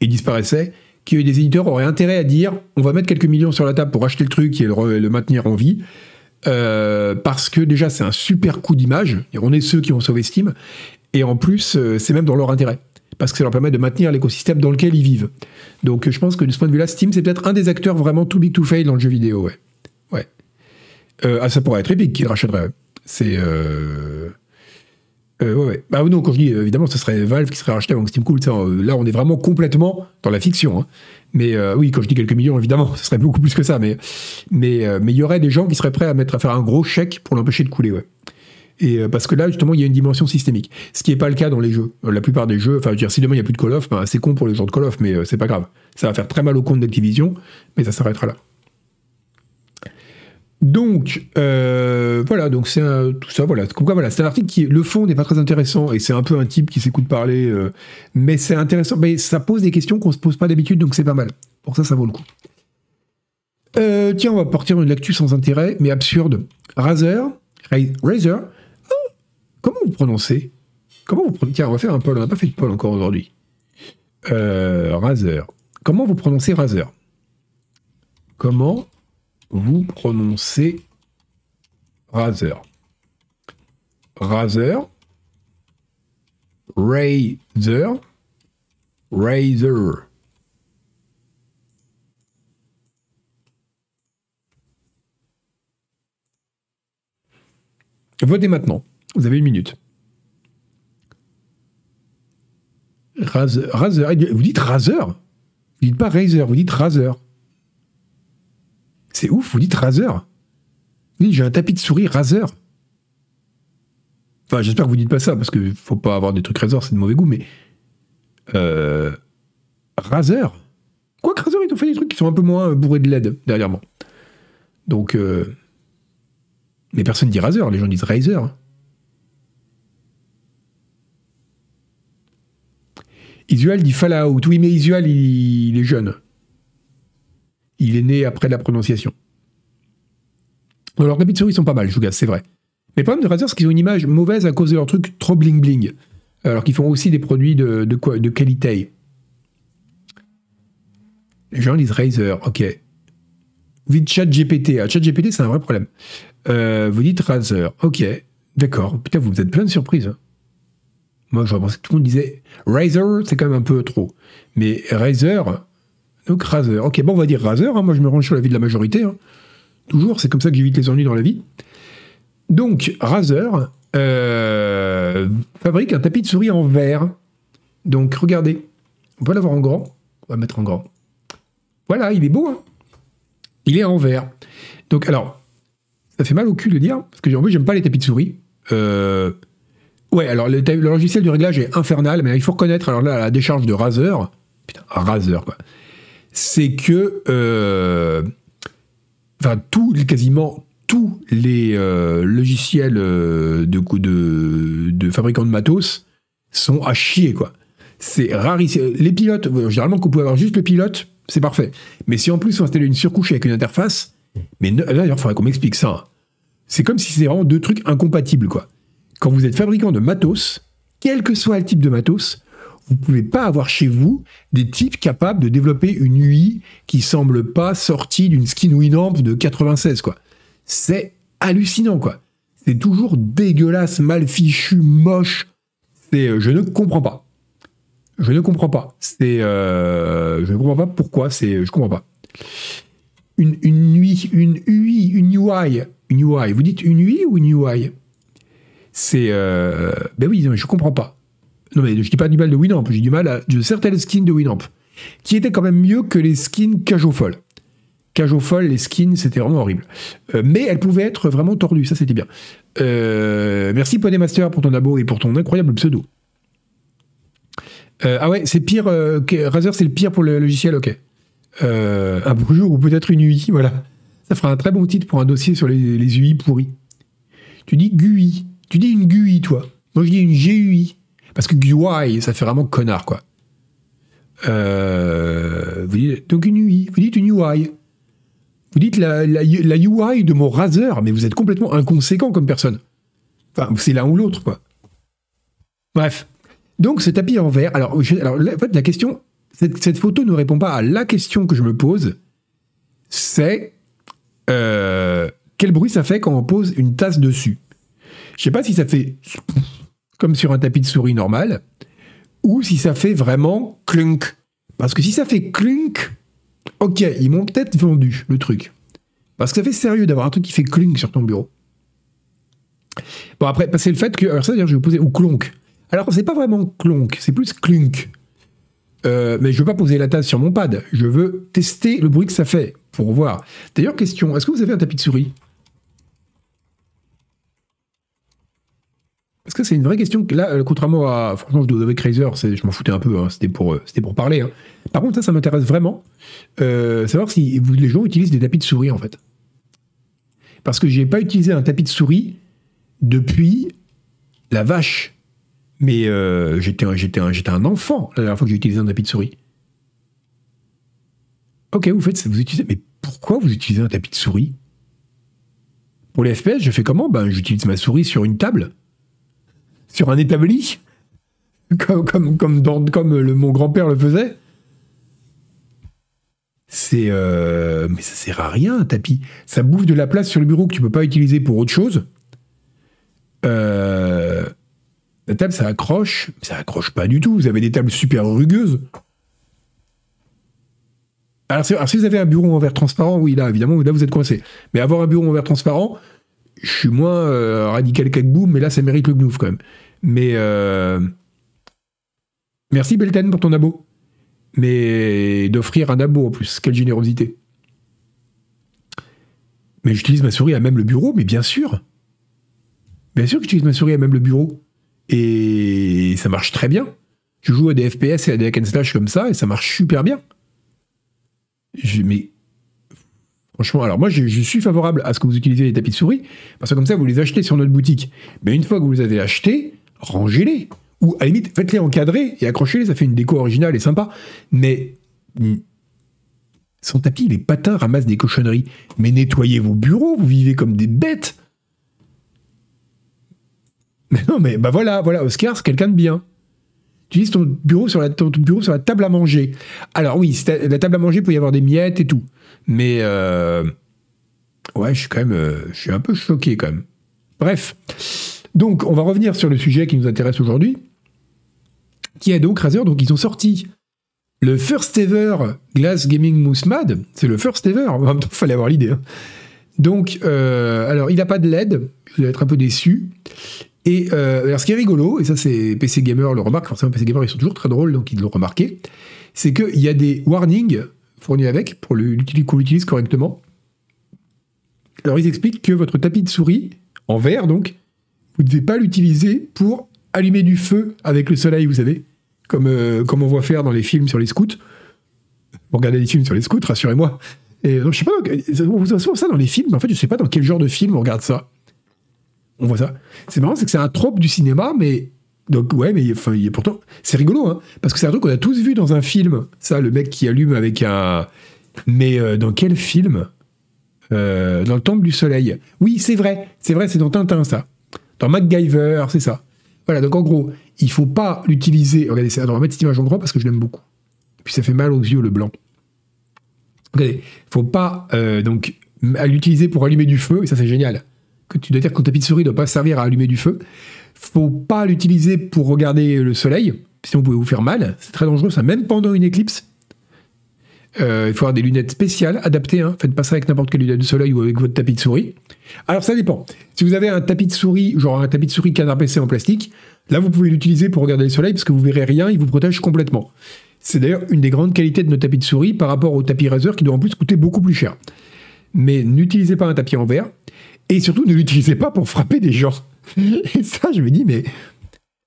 et disparaissait, que des éditeurs auraient intérêt à dire on va mettre quelques millions sur la table pour acheter le truc et le, maintenir en vie. Euh, parce que déjà c'est un super coup d'image, on est ceux qui ont sauvé Steam, et en plus euh, c'est même dans leur intérêt, parce que ça leur permet de maintenir l'écosystème dans lequel ils vivent. Donc je pense que de ce point de vue-là, Steam c'est peut-être un des acteurs vraiment too big to fail dans le jeu vidéo, ouais. ouais. Euh, ah, ça pourrait être Epic qui le rachèterait. C'est euh, ouais, Bah non, quand je dis évidemment, ce serait Valve qui serait racheté avant Steam Cool. Euh, là, on est vraiment complètement dans la fiction. Hein. Mais euh, oui, quand je dis quelques millions, évidemment, ce serait beaucoup plus que ça. Mais mais mais il y aurait des gens qui seraient prêts à mettre à faire un gros chèque pour l'empêcher de couler. Ouais. Et parce que là, justement, il y a une dimension systémique. Ce qui n'est pas le cas dans les jeux. La plupart des jeux, enfin, je veux dire, si demain il n'y a plus de Call of, ben, c'est con pour les gens de Call of, mais c'est pas grave. Ça va faire très mal au compte d'Activision, mais ça s'arrêtera là. Donc euh, voilà, donc c'est tout ça, voilà. voilà, c'est un article qui, le fond n'est pas très intéressant et c'est un peu un type qui s'écoute parler, euh, mais c'est intéressant, mais ça pose des questions qu'on se pose pas d'habitude, donc c'est pas mal. Pour ça, ça vaut le coup. Euh, tiens, on va partir une lecture sans intérêt, mais absurde. Razer, Razer. Comment vous prononcez? Comment vous prononcez Tiens, on va faire un poll. On n'a pas fait de poll encore aujourd'hui. Razer. Comment vous prononcez Razer? Comment vous prononcez Razer? Razer. Razer. Razer. Votez maintenant. Vous avez une minute. Razer. Razer. Vous dites Razer Vous dites pas Razer, vous dites Razer. C'est ouf, vous dites Razer. Oui, j'ai un tapis de souris Razer. Enfin, j'espère que vous dites pas ça, parce qu'il faut pas avoir des trucs Razer, c'est de mauvais goût, mais. Euh, Razer Quoi que Razer, ils ont fait des trucs qui sont un peu moins bourrés de LED derrière moi. Donc. Euh, mais personne dit Razer, les gens disent Razer. Isual dit Fallout. Oui, mais Isual, il est jeune il est né après la prononciation. Alors, les souris sont pas mal, je vous c'est vrai. Mais le problème de Razer, c'est qu'ils ont une image mauvaise à cause de leur truc trop bling-bling. Alors qu'ils font aussi des produits de, de, de qualité. Les gens disent Razer, ok. Vous dites chat GPT. Ah, chat GPT, c'est un vrai problème. Euh, vous dites Razer, ok. D'accord. Putain, vous êtes plein de surprises. Hein. Moi, je pensais que tout le monde disait Razer, c'est quand même un peu trop. Mais Razer, donc Razer. Ok, bon, on va dire Razer. Hein. Moi, je me range sur la vie de la majorité. Hein. Toujours, c'est comme ça que j'évite les ennuis dans la vie. Donc, Razer euh, fabrique un tapis de souris en verre. Donc, regardez. On peut l'avoir en grand. On va mettre en grand. Voilà, il est beau. Hein. il est en verre. Donc, alors, ça fait mal au cul de dire, parce que en plus, j'aime pas les tapis de souris. Euh, ouais, alors le, logiciel du réglage est infernal, mais il faut reconnaître, alors là, la décharge de Razer, putain, Razer, quoi. C'est que, euh, enfin, tout, quasiment tous les euh, logiciels de, de, fabricants de matos sont à chier, quoi. C'est rarissime. Les pilotes, généralement, qu'on peut avoir juste le pilote, c'est parfait. Mais si en plus on installe une surcouche avec une interface, mais d'ailleurs, il faudrait qu'on m'explique ça. Hein. C'est comme si c'était vraiment deux trucs incompatibles, quoi. Quand vous êtes fabricant de matos, quel que soit le type de matos, vous ne pouvez pas avoir chez vous des types capables de développer une UI qui semble pas sortie d'une skin Winamp de 96, quoi. C'est hallucinant, quoi. C'est toujours dégueulasse, mal fichu, moche. C'est, euh, je ne comprends pas. Je ne comprends pas. C'est, euh, je ne comprends pas pourquoi. C'est, je comprends pas. Une, une une UI, une UI, une UI. Vous dites une UI ou une UI C'est, euh, ben oui, je comprends pas. Non mais je dis pas du mal de Winamp. J'ai du mal à de certaines skins de Winamp qui étaient quand même mieux que les skins Cajofol. Cajofol, les skins, c'était vraiment horrible. Euh, mais elles pouvaient être vraiment tordues, ça c'était bien. merci Podemaster pour ton abo et pour ton incroyable pseudo. Euh, ah ouais, c'est pire. Euh, Razer, c'est le pire pour le logiciel, ok. Euh, un bonjour ou peut-être une UI, voilà. Ça fera un très bon titre pour un dossier sur les, UI pourris. Tu dis GUI. Tu dis une GUI, toi. Moi, je dis une GUI. Parce que GUI, ça fait vraiment connard, quoi. dites, donc une UI. Vous dites une UI. Vous dites la, la, la UI de mon Razer, mais vous êtes complètement inconséquent comme personne. Enfin, c'est l'un ou l'autre, quoi. Bref. Donc ce tapis en verre, alors, en fait la question, cette, photo ne répond pas à la question que je me pose, c'est euh, quel bruit ça fait quand on pose une tasse dessus? Je sais pas si ça fait comme sur un tapis de souris normal, ou si ça fait vraiment clunk. Parce que si ça fait clunk, ok, ils m'ont peut-être vendu le truc. Parce que ça fait sérieux d'avoir un truc qui fait clunk sur ton bureau. Bon, après, c'est le fait que. Alors, ça, je vais poser. Ou clonk. Alors, c'est pas vraiment clonk, c'est plus clunk. Euh, mais je veux pas poser la tasse sur mon pad. Je veux tester le bruit que ça fait pour voir. D'ailleurs, question est-ce que vous avez un tapis de souris? Parce que c'est une vraie question. Là, euh, contrairement à. Franchement, je avec Razer, je m'en foutais un peu. Hein. C'était pour, euh, parler. Hein. Par contre, ça, ça m'intéresse vraiment. savoir si vous, les gens utilisent des tapis de souris, en fait. Parce que j'ai pas utilisé un tapis de souris depuis la vache. Mais euh, j'étais un, un, enfant la dernière fois que j'ai utilisé un tapis de souris. Ok, vous faites, vous utilisez, mais pourquoi vous utilisez un tapis de souris? Pour les FPS, je fais comment? Ben, j'utilise ma souris sur une table, sur un établi, comme comme comme, le, mon grand-père le faisait. C'est euh, mais ça sert à rien un tapis. Ça bouffe de la place sur le bureau que tu peux pas utiliser pour autre chose. Euh, la table, ça accroche, mais ça accroche pas du tout. Vous avez des tables super rugueuses. Alors, si vous avez un bureau en verre transparent, oui, là, évidemment, là, vous êtes coincé. Mais avoir un bureau en verre transparent, je suis moins euh, radical qu'Agboom, mais là, ça mérite le gnouf quand même. Mais euh, merci Belten pour ton abo. Mais d'offrir un abo en plus, quelle générosité. Mais j'utilise ma souris à même le bureau, mais bien sûr. Bien sûr que j'utilise ma souris à même le bureau. Et ça marche très bien. Je joue à des FPS et à des hack and slash comme ça, et ça marche super bien. mais franchement, alors moi je, suis favorable à ce que vous utilisez les tapis de souris, parce que comme ça vous les achetez sur notre boutique. Mais une fois que vous les avez achetés, rangez-les. Ou à la limite, faites-les encadrer et accrochez-les, ça fait une déco originale et sympa. Mais son tapis, les patins ramassent des cochonneries. Mais nettoyez vos bureaux, vous vivez comme des bêtes. Mais non, mais bah voilà, voilà, Oscar, c'est quelqu'un de bien. Utilises ton bureau sur la, bureau sur la table à manger. Alors oui, la table à manger peut y avoir des miettes et tout. Mais euh, ouais, je suis quand même, euh, je suis un peu choqué quand même. Bref, donc on va revenir sur le sujet qui nous intéresse aujourd'hui, qui est donc Razer. Donc ils ont sorti le first ever Glass Gaming Mousse Mad. C'est le first ever. En même temps, il fallait avoir l'idée. Hein. Donc, euh, alors il n'a pas de LED. Vous allez être un peu déçu. Et euh, alors ce qui est rigolo, et ça c'est PC Gamer le remarque, forcément PC Gamer ils sont toujours très drôles donc ils l'ont remarqué, c'est qu'il y a des warnings fournis avec pour qu'on l'utilise correctement. Alors ils expliquent que votre tapis de souris, en verre donc, vous ne devez pas l'utiliser pour allumer du feu avec le soleil, vous savez, comme, euh, comme on voit faire dans les films sur les scouts. Vous regardez des films sur les scouts, rassurez-moi. Et donc, je sais pas, on voit ça dans les films, mais en fait, je sais pas dans quel genre de film on regarde ça. On voit ça. C'est marrant, c'est que c'est un trope du cinéma, mais. Donc, ouais, mais enfin, pourtant. C'est rigolo, hein, parce que c'est un truc qu'on a tous vu dans un film. Ça, le mec qui allume avec un. Mais euh, dans quel film? Euh, Dans le Temple du Soleil. Oui, c'est vrai. C'est vrai, c'est dans Tintin, ça. Dans MacGyver, c'est ça. Voilà, donc en gros, il faut pas l'utiliser. Regardez, ça, on va mettre cette image en gros parce que je l'aime beaucoup. Puis ça fait mal aux yeux, le blanc. Regardez, faut pas euh, donc l'utiliser pour allumer du feu, et ça c'est génial. Que tu dois dire que ton tapis de souris ne doit pas servir à allumer du feu. Faut pas l'utiliser pour regarder le soleil, sinon vous pouvez vous faire mal. C'est très dangereux, ça, même pendant une éclipse. Euh, il faut avoir des lunettes spéciales, adaptées. Hein. Faites pas ça avec n'importe quelle lunette de soleil ou avec votre tapis de souris. Alors ça dépend. Si vous avez un tapis de souris, genre un tapis de souris canard PC en plastique, là vous pouvez l'utiliser pour regarder le soleil parce que vous verrez rien, il vous protège complètement. C'est d'ailleurs une des grandes qualités de nos tapis de souris par rapport au tapis Razer qui doit en plus coûter beaucoup plus cher. Mais n'utilisez pas un tapis en verre et surtout ne l'utilisez pas pour frapper des gens. Et ça, je me dis, mais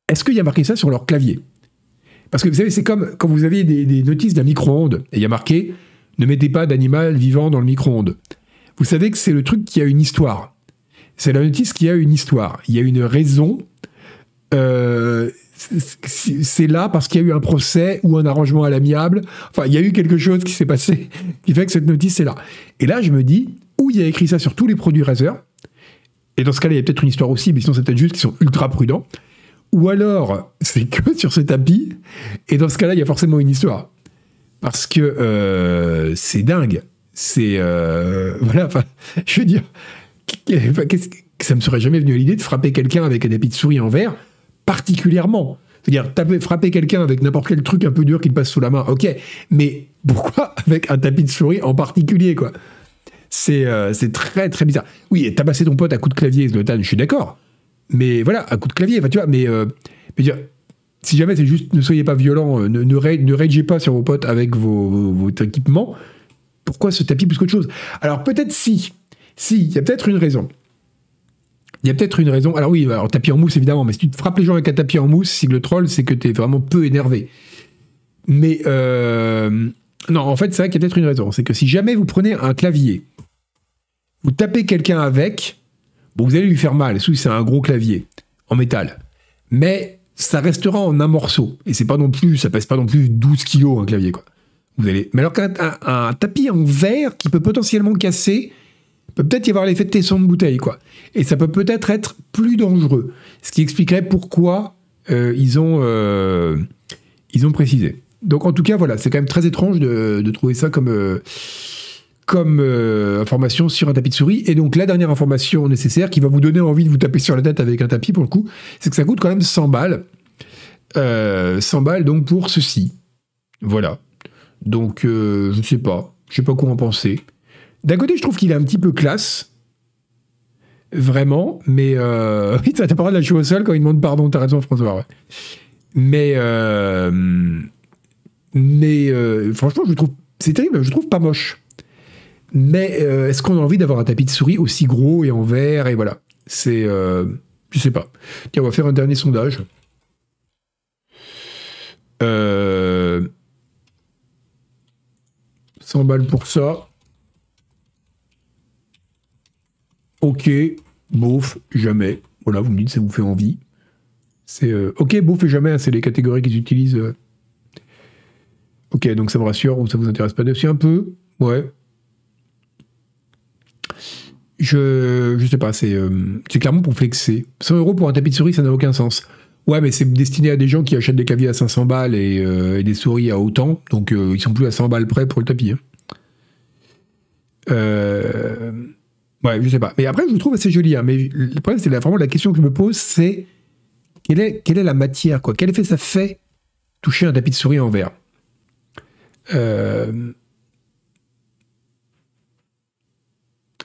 est-ce qu'il y a marqué ça sur leur clavier? Parce que vous savez, c'est comme quand vous aviez des, notices d'un micro-ondes, et il y a marqué Ne mettez pas d'animal vivant dans le micro-ondes. Vous savez que c'est le truc qui a une histoire. C'est la notice qui a une histoire. Il y a une raison. Euh, c'est là parce qu'il y a eu un procès ou un arrangement à l'amiable. Enfin, il y a eu quelque chose qui s'est passé qui fait que cette notice est là. Et là, je me dis, où il y a écrit ça sur tous les produits Razer, et dans ce cas-là, il y a peut-être une histoire aussi, mais sinon c'est peut-être juste qu'ils sont ultra prudents. Ou alors, c'est que sur ce tapis, et dans ce cas-là, il y a forcément une histoire. Parce que euh, c'est dingue. C'est. Euh, voilà, enfin, je veux dire, ça me serait jamais venu à l'idée de frapper quelqu'un avec un tapis de souris en verre, particulièrement. C'est-à-dire, frapper quelqu'un avec n'importe quel truc un peu dur qui passe sous la main, ok, mais pourquoi avec un tapis de souris en particulier, quoi? C'est euh, très très bizarre. Oui, tabasser ton pote à coup de clavier, Zlotan, je suis d'accord. Mais voilà, à coup de clavier, tu vois, mais, euh, dire, si jamais c'est juste ne soyez pas violent, euh, ne, ne, ragez pas sur vos potes avec vos, votre équipement, pourquoi ce tapis plus qu'autre chose? Alors peut-être si, si, il y a peut-être une raison. Il y a peut-être une raison. Alors oui, alors tapis en mousse évidemment, mais si tu te frappes les gens avec un tapis en mousse, si le troll, c'est que tu es vraiment peu énervé. Mais non, en fait, c'est vrai qu'il y a peut-être une raison. C'est que si jamais vous prenez un clavier, vous tapez quelqu'un avec, Bon, vous allez lui faire mal, c'est un gros clavier en métal. Mais ça restera en un morceau. Et c'est pas non plus, ça pèse pas non plus 12 kilos un clavier, quoi. Vous allez. Mais alors qu'un un, tapis en verre qui peut potentiellement casser, peut peut-être y avoir l'effet de tesson de bouteille, quoi. Et ça peut peut-être être plus dangereux. Ce qui expliquerait pourquoi euh, ils ont euh, ils ont précisé. Donc en tout cas, voilà, c'est quand même très étrange de, trouver ça comme euh, comme euh, information sur un tapis de souris. Et donc la dernière information nécessaire qui va vous donner envie de vous taper sur la tête avec un tapis pour le coup, c'est que ça coûte quand même 100 balles. 100 euh, balles donc pour ceci. Voilà. Donc euh, je ne sais pas. Je sais pas quoi en penser. D'un côté, je trouve qu'il est un petit peu classe. Vraiment. Mais oui, t'as pas de la jouer au sol quand il demande pardon. T'as raison, François. Mais mais franchement, je trouve c'est terrible. Je trouve pas moche. Mais euh, est-ce qu'on a envie d'avoir un tapis de souris aussi gros et en verre et voilà C'est, euh, je sais pas. Tiens, on va faire un dernier sondage. Euh, 100 balles pour ça. Ok, bouffe, jamais. Voilà, vous me dites, ça vous fait envie. C'est euh, ok, bouffe et jamais, hein, c'est les catégories qu'ils utilisent. Ok, donc ça me rassure ou ça vous intéresse pas aussi un peu Ouais, je, je sais pas, c'est euh, clairement pour flexer. 100 euros pour un tapis de souris, ça n'a aucun sens. Ouais, mais c'est destiné à des gens qui achètent des claviers à 500 balles euh, et, des souris à autant, donc euh, ils sont plus à 100 balles près pour le tapis. Hein. ouais, je sais pas. Mais après, je le trouve assez joli. Hein, mais le problème, c'est vraiment la question que je me pose, c'est quelle est, quelle est la matière, quoi? Quel effet ça fait toucher un tapis de souris en verre?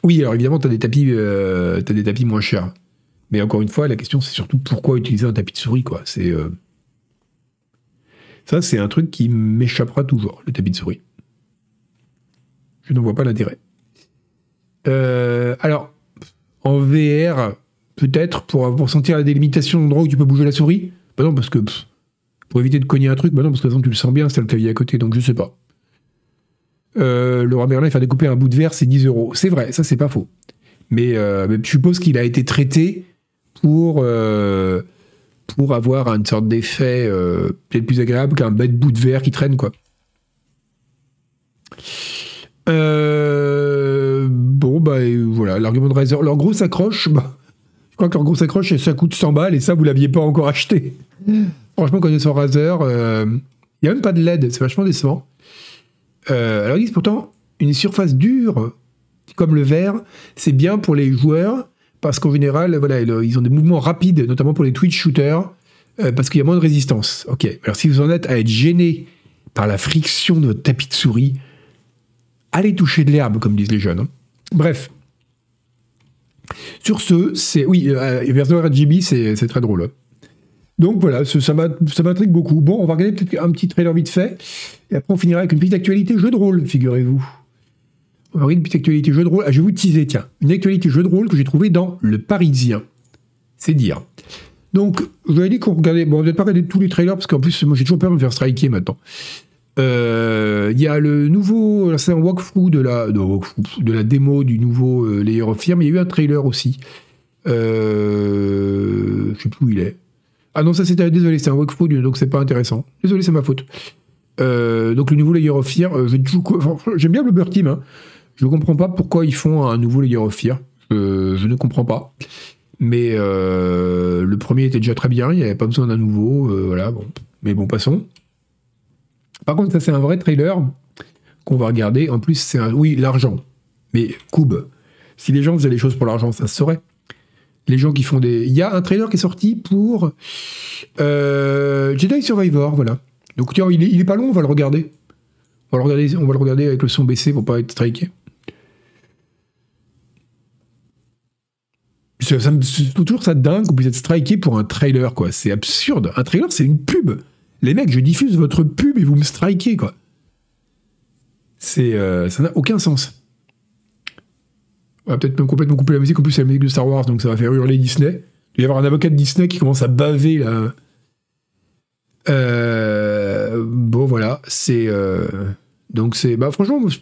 Oui, alors évidemment, tu as, des tapis, euh, des tapis moins chers. Mais encore une fois, la question, c'est surtout pourquoi utiliser un tapis de souris, quoi. C'est. Euh, ça, c'est un truc qui m'échappera toujours, le tapis de souris. Je ne vois pas l'intérêt. Euh, alors, en VR, peut-être pour, sentir la délimitation de où tu peux bouger la souris? Bah non, parce que pour éviter de cogner un truc. Bah non, parce que de toute tu le sens bien, c'est le clavier à côté, donc je sais pas. Euh, Laurent Merlin, faire découper un bout de verre, c'est 10 euros. C'est vrai, ça, c'est pas faux. Mais, euh, mais je suppose qu'il a été traité pour, euh, pour avoir une sorte d'effet euh, peut-être plus agréable qu'un bête bout de verre qui traîne, quoi. Bon, bah voilà, l'argument de Razer. Leur grosse accroche, bah, je crois que leur grosse accroche, ça coûte 100 balles et ça, vous l'aviez pas encore acheté. Franchement, connaissant Razer, il n'y a même pas de LED, c'est vachement décevant. Euh, alors ils disent pourtant, une surface dure, comme le verre, c'est bien pour les joueurs, parce qu'en général, voilà, ils ont des mouvements rapides, notamment pour les Twitch shooters, euh, parce qu'il y a moins de résistance. Ok, alors si vous en êtes à être gêné par la friction de votre tapis de souris, allez toucher de l'herbe, comme disent les jeunes. hein. Bref. Sur ce, c'est. Oui, euh, Verso RGB, c'est c'est très drôle. Donc voilà, ça m'intrigue beaucoup. Bon, on va regarder peut-être un petit trailer vite fait. Et après, on finira avec une petite actualité jeu de rôle, figurez-vous. On va regarder une petite actualité jeu de rôle. Ah, je vais vous teaser, tiens. Une actualité jeu de rôle que j'ai trouvée dans Le Parisien. C'est dire. Donc, je vous avais dit qu'on regardait. Bon, on va pas regarder tous les trailers parce qu'en plus, moi j'ai toujours peur de me faire striker maintenant. Euh, Il y a le nouveau. C'est un walkthrough de la, de, la démo du nouveau euh, Layer of Fear, il y a eu un trailer aussi. Euh, je sais plus où il est. Ah non, ça c'était. Désolé, c'est un walkthrough, donc c'est pas intéressant. Désolé, c'est ma faute. Euh, donc le nouveau Layer of Fear, euh, j'aime bien Blubber Team. Hein. Je ne comprends pas pourquoi ils font un nouveau Layer of Fear. Euh, je ne comprends pas. Mais euh, le premier était déjà très bien, il n'y avait pas besoin d'un nouveau. euh, voilà, bon. Mais bon, passons. Par contre, ça c'est un vrai trailer qu'on va regarder. En plus, c'est un. Oui, l'argent. Mais Koub, si les gens faisaient les choses pour l'argent, ça se saurait. Les gens qui font des. Il y a un trailer qui est sorti pour euh, Jedi Survivor, voilà. Donc tiens, il est, pas long, on va le regarder. On va le regarder, avec le son baissé pour pas être striké. Trouve toujours ça dingue qu'on puisse être striké pour un trailer, quoi. C'est absurde. Un trailer, c'est une pub. Les mecs, je diffuse votre pub et vous me strikez, quoi. C'est, euh, ça n'a aucun sens. On va peut-être même complètement couper la musique. En plus, c'est la musique de Star Wars, donc ça va faire hurler Disney. Il va y avoir un avocat de Disney qui commence à baver, là. Euh, bon, voilà. C'est. euh, donc, c'est. Bah, franchement, je-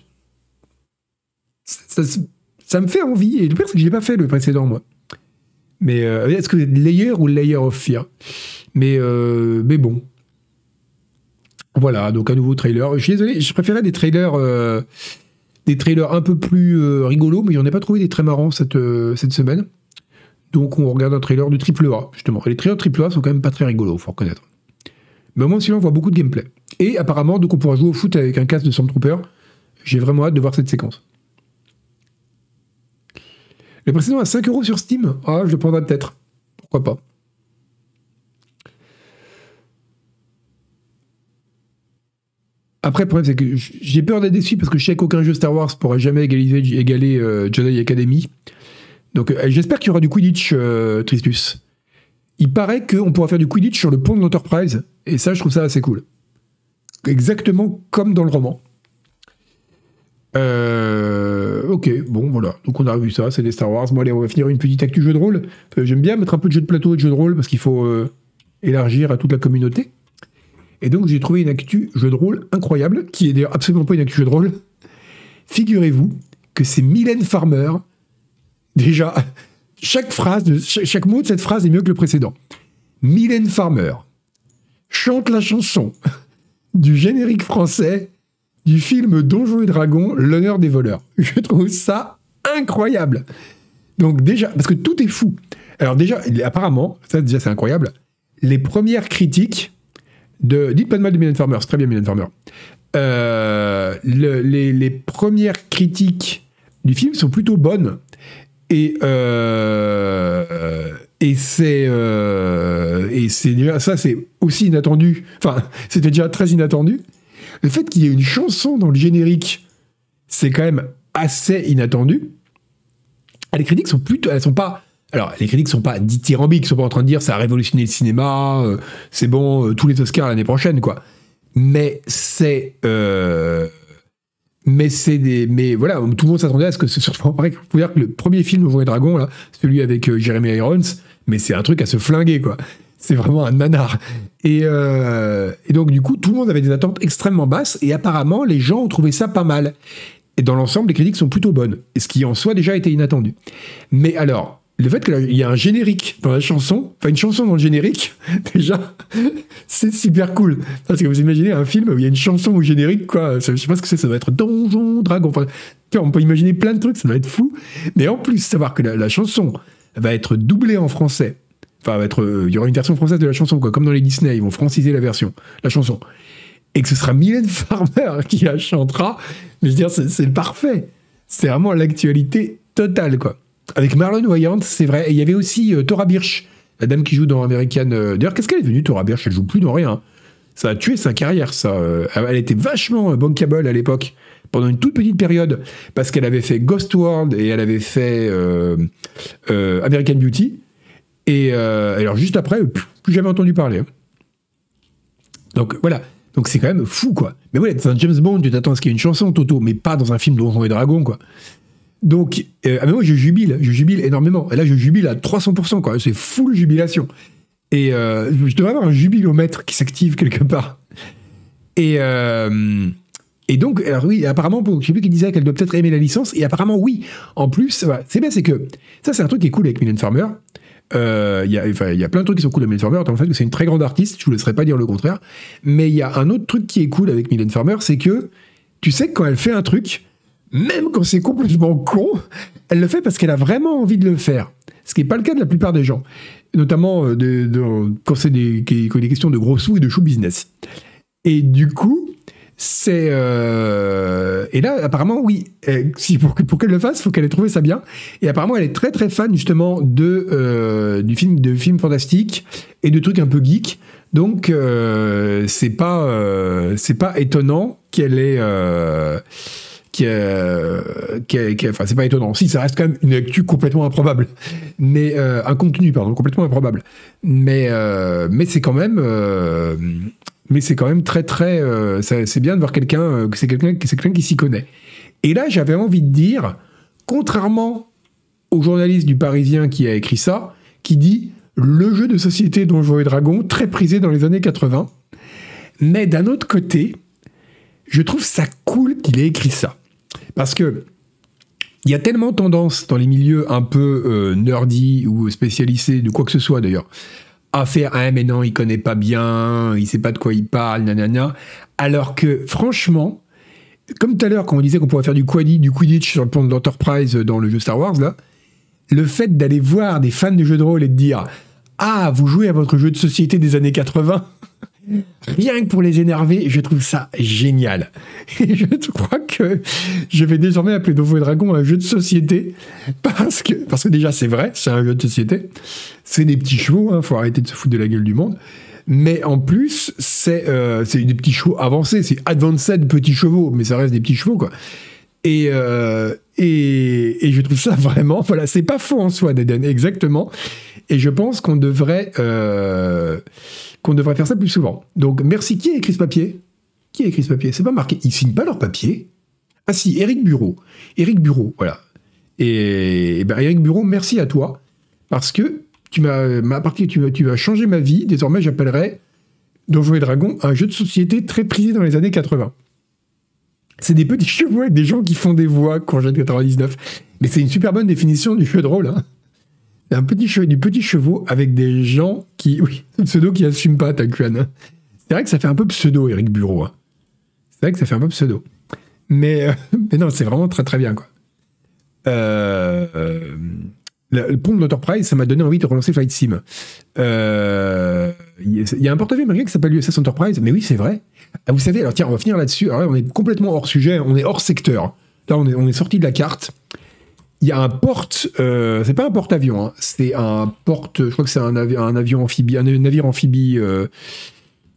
ça, me fait envie. Et le pire, c'est que j'ai pas fait le précédent, moi. Mais euh, est-ce que Layer ou Layer of Fear? Mais, mais bon. Voilà, donc un nouveau trailer. Je suis désolé, je préférais des trailers, des trailers un peu plus euh, rigolos, mais j'en ai pas trouvé des très marrants cette, euh, semaine. Donc on regarde un trailer du triple A, justement. Et les trailers triple A sont quand même pas très rigolos, faut reconnaître. Mais au moins, sinon, on voit beaucoup de gameplay. Et apparemment, donc on pourra jouer au foot avec un casque de Stormtrooper. J'ai vraiment hâte de voir cette séquence. Le précédent à 5 euros sur Steam. Ah, je le prendrai peut-être. Pourquoi pas. Après, le problème, c'est que j'ai peur d'être déçu parce que je sais qu'aucun jeu Star Wars pourra jamais égaliser, égaler euh, Jedi Academy. Donc, euh, j'espère qu'il y aura du Quidditch, euh, Tristus. Il paraît qu'on pourra faire du Quidditch sur le pont de l'Enterprise. Et ça, je trouve ça assez cool. Exactement comme dans le roman. Euh, ok, bon, voilà. Donc, on a vu ça, c'est des Star Wars. Bon, allez, on va finir une petite actu jeu de rôle. J'aime bien mettre un peu de jeu de plateau et de jeu de rôle parce qu'il faut élargir à toute la communauté. Et donc, j'ai trouvé une actu jeu de rôle incroyable, qui est d'ailleurs absolument pas une actu jeu de rôle. Figurez-vous que c'est Mylène Farmer. Déjà, chaque phrase, chaque mot de cette phrase est mieux que le précédent. Mylène Farmer chante la chanson du générique français du film Donjons et Dragons, l'honneur des voleurs. Je trouve ça incroyable. Donc déjà, parce que tout est fou. Alors déjà, apparemment, ça déjà c'est incroyable, les premières critiques de... Dites pas de mal de Mylène Farmer, c'est très bien Mylène Farmer. Euh, le- les, premières critiques du film sont plutôt bonnes. Et, euh, et c'est euh, et c'est déjà ça c'est aussi inattendu. Enfin, c'était déjà très inattendu. Le fait qu'il y ait une chanson dans le générique, c'est quand même assez inattendu. Les critiques sont plutôt, elles sont pas. Alors, les critiques sont pas dithyrambiques, sont pas en train de dire ça a révolutionné le cinéma, euh, c'est bon, euh, tous les Oscars l'année prochaine, quoi. Mais c'est, euh, mais c'est des, mais voilà, tout le monde s'attendait à ce que ce soit. Faut dire que le premier film Donjons et Dragons, là, celui avec Jeremy Irons, mais c'est un truc à se flinguer, quoi. c'est vraiment un nanar. Et, et, donc, du coup, tout le monde avait des attentes extrêmement basses, et apparemment, les gens ont trouvé ça pas mal. Et dans l'ensemble, les critiques sont plutôt bonnes, ce qui en soi déjà été inattendu. Mais alors, le fait qu'il y a un générique dans la chanson, enfin une chanson dans le générique, déjà, c'est super cool. Parce que vous imaginez un film où il y a une chanson au générique, quoi. Je sais pas ce que c'est, ça doit être Donjon, Dragon. Enfin, on peut imaginer plein de trucs, ça doit être fou. Mais en plus, savoir que la, chanson va être doublée en français. Enfin, va être, euh, il y aura une version française de la chanson, quoi. Comme dans les Disney, ils vont franciser la version, la chanson. Et que ce sera Mylène Farmer qui la chantera. Mais je veux dire, c'est parfait. C'est vraiment l'actualité totale, quoi. Avec Marlon Wayans, c'est vrai. Et il y avait aussi euh, Tora Birch, la dame qui joue dans American. Euh, d'ailleurs, qu'est-ce qu'elle est devenue, Tora Birch? Elle joue plus dans rien. Ça a tué sa carrière, ça. Euh, elle était vachement bankable à l'époque, pendant une toute petite période, parce qu'elle avait fait Ghost World et elle avait fait American Beauty. Et alors, juste après, plus jamais entendu parler. Hein. Donc voilà. Donc c'est quand même fou, quoi. Mais ouais, dans un James Bond, tu t'attends à ce qu'il y ait une chanson, Toto, mais pas dans un film Donjons et Dragons, quoi. Donc, euh, ah, moi, je jubile, je jubile énormément. Et là, je jubile à 300%, quoi. C'est full jubilation. Et euh, je devrais avoir un jubilomètre qui s'active quelque part. Et, euh, donc, alors oui, apparemment, je sais plus qui disait qu'elle doit peut-être aimer la licence. Et apparemment, oui. En plus, c'est bien, c'est que ça, c'est un truc qui est cool avec Mylène Farmer. Il y, a, y a plein de trucs qui sont cool avec Mylène Farmer, en fait que c'est une très grande artiste, je vous laisserai pas dire le contraire. Mais il y a un autre truc qui est cool avec Mylène Farmer, c'est que tu sais que quand elle fait un truc, même quand c'est complètement con, elle le fait parce qu'elle a vraiment envie de le faire. Ce qui n'est pas le cas de la plupart des gens. Notamment euh, quand c'est des, des, questions de gros sous et de show business. Et du coup, c'est. Euh, et là, apparemment, oui. Si pour, qu'elle le fasse, il faut qu'elle ait trouvé ça bien. Et apparemment, elle est très très fan justement de, euh, du film, de films fantastiques et de trucs un peu geeks. Donc, c'est pas, c'est pas étonnant qu'elle ait est, enfin, c'est pas étonnant. Si, ça reste quand même une actu complètement improbable, mais euh, un contenu, pardon, complètement improbable. Mais, euh, c'est quand même, euh, mais c'est quand même très, très, c'est bien de voir quelqu'un, que c'est quelqu'un, c'est quelqu'un qui s'y connaît. Et là, j'avais envie de dire, contrairement au journaliste du Parisien qui a écrit ça, qui dit le jeu de société Donjons et Dragons très prisé dans les années 80. Mais d'un autre côté, je trouve ça cool qu'il ait écrit ça. Parce que il y a tellement tendance dans les milieux un peu euh, nerdy ou spécialisés de quoi que ce soit d'ailleurs à faire ah mais non il connaît pas bien il sait pas de quoi il parle nanana. Alors que franchement comme tout à l'heure quand on disait qu'on pourrait faire du du quidditch sur le plan de l'Enterprise dans le jeu Star Wars là le fait d'aller voir des fans de jeux de rôle et de dire ah vous jouez à votre jeu de société des années 80 Rien que pour les énerver, je trouve ça génial. Et je crois que je vais désormais appeler Donjons et Dragons un jeu de société parce que, parce que déjà c'est vrai, c'est un jeu de société. C'est des petits chevaux, hein, faut arrêter de se foutre de la gueule du monde. Mais en plus, c'est euh, des petits chevaux avancés, c'est advanced petits chevaux, mais ça reste des petits chevaux quoi. Et, euh, et, et, je trouve ça vraiment, voilà, c'est pas faux en soi, Deden, exactement. Et je pense qu'on devrait euh, qu'on devrait faire ça plus souvent. Donc merci. Qui a écrit ce papier? Qui a écrit ce papier? C'est pas marqué. Ils signent pas leur papier. Ah si, Eric Bureau. Eric Bureau, voilà. Et, ben, Eric Bureau, merci à toi parce que tu m'as, ma partie, tu, tu as changé ma vie. Désormais, j'appellerai Donjons et Dragons un jeu de société très prisé dans les années 80. C'est des petits chevaux avec des gens qui font des voix, Congé de 99. Mais c'est une super bonne définition du jeu de rôle. Hein un petit du petit chevaux avec des gens qui, oui, pseudo qui assument pas Takuan. C'est vrai que ça fait un peu pseudo, Eric Bureau. Hein. C'est vrai que ça fait un peu pseudo. Mais, euh, non, c'est vraiment très très bien, quoi. Euh, le, pont de l'Enterprise, ça m'a donné envie de relancer Flight Sim. Euh, il y a un porte-avions américain qui s'appelle l'USS Enterprise, mais oui, c'est vrai. Ah, vous savez, alors tiens, on va finir là-dessus. On est complètement hors sujet, on est hors secteur. Là, on est, on est sorti de la carte il y a un porte, euh, c'est pas un porte-avions, hein, c'est un porte, je crois que c'est un, un, avion amphibie, un navire amphibie euh,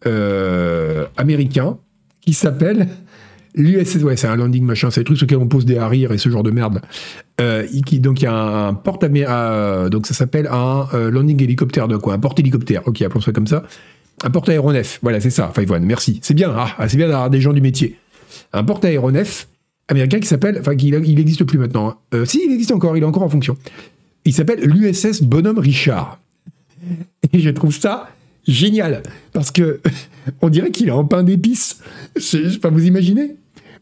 euh, américain qui s'appelle l'USS, ouais, c'est un landing machin, c'est les trucs sur lesquels on pose des harires et ce genre de merde. Qui, donc il y a un, porte donc ça s'appelle un landing hélicoptère de quoi, un porte hélicoptère, ok, appelons ça comme ça. Un porte aéronef, voilà, c'est ça, Five One, merci. C'est bien, ah, c'est bien d'avoir des gens du métier. Un porte aéronef américain qui s'appelle, enfin, il n'existe plus maintenant. Hein. Euh, si, il existe encore, il est encore en fonction. Il s'appelle l'USS Bonhomme Richard. Et je trouve ça génial. Parce que on dirait qu'il est en pain d'épices. Pas, vous imaginez?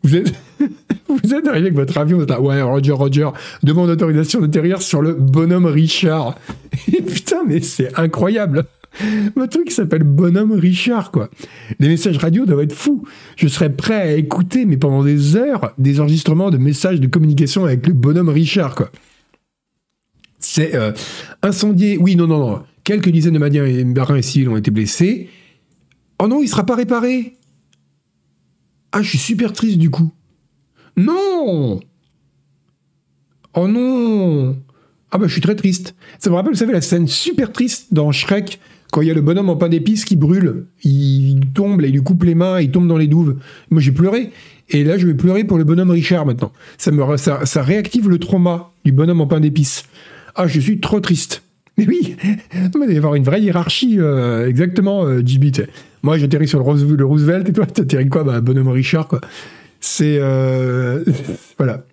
Vous êtes, vous êtes arrivé avec votre avion, vous êtes là, ouais, Roger, Roger, demande autorisation d'atterrir sur le bonhomme Richard. Et putain, mais c'est incroyable. Votre truc s'appelle Bonhomme Richard, quoi. Les messages radio doivent être fous. Je serais prêt à écouter, mais pendant des heures, des enregistrements de messages de communication avec le Bonhomme Richard, quoi. C'est euh, incendié. Oui, non, non, non. Quelques dizaines de marins et civils ont été blessés. Oh non, il sera pas réparé. Ah, je suis super triste du coup. Non Oh non Ah bah je suis très triste. Ça me rappelle, vous savez, la scène super triste dans Shrek, quand il y a le bonhomme en pain d'épices qui brûle. Il tombe, il lui coupe les mains, il tombe dans les douves. Moi j'ai pleuré. Et là, je vais pleurer pour le bonhomme Richard maintenant. Ça, me, ça, ça réactive le trauma du bonhomme en pain d'épices. Ah, je suis trop triste. Mais oui, il va y avoir une vraie hiérarchie, euh, exactement, euh, Moi, j'atterris sur le, le, Roosevelt et toi, t'atterris quoi? Bah, Bonhomme Richard, quoi. C'est. Euh, voilà.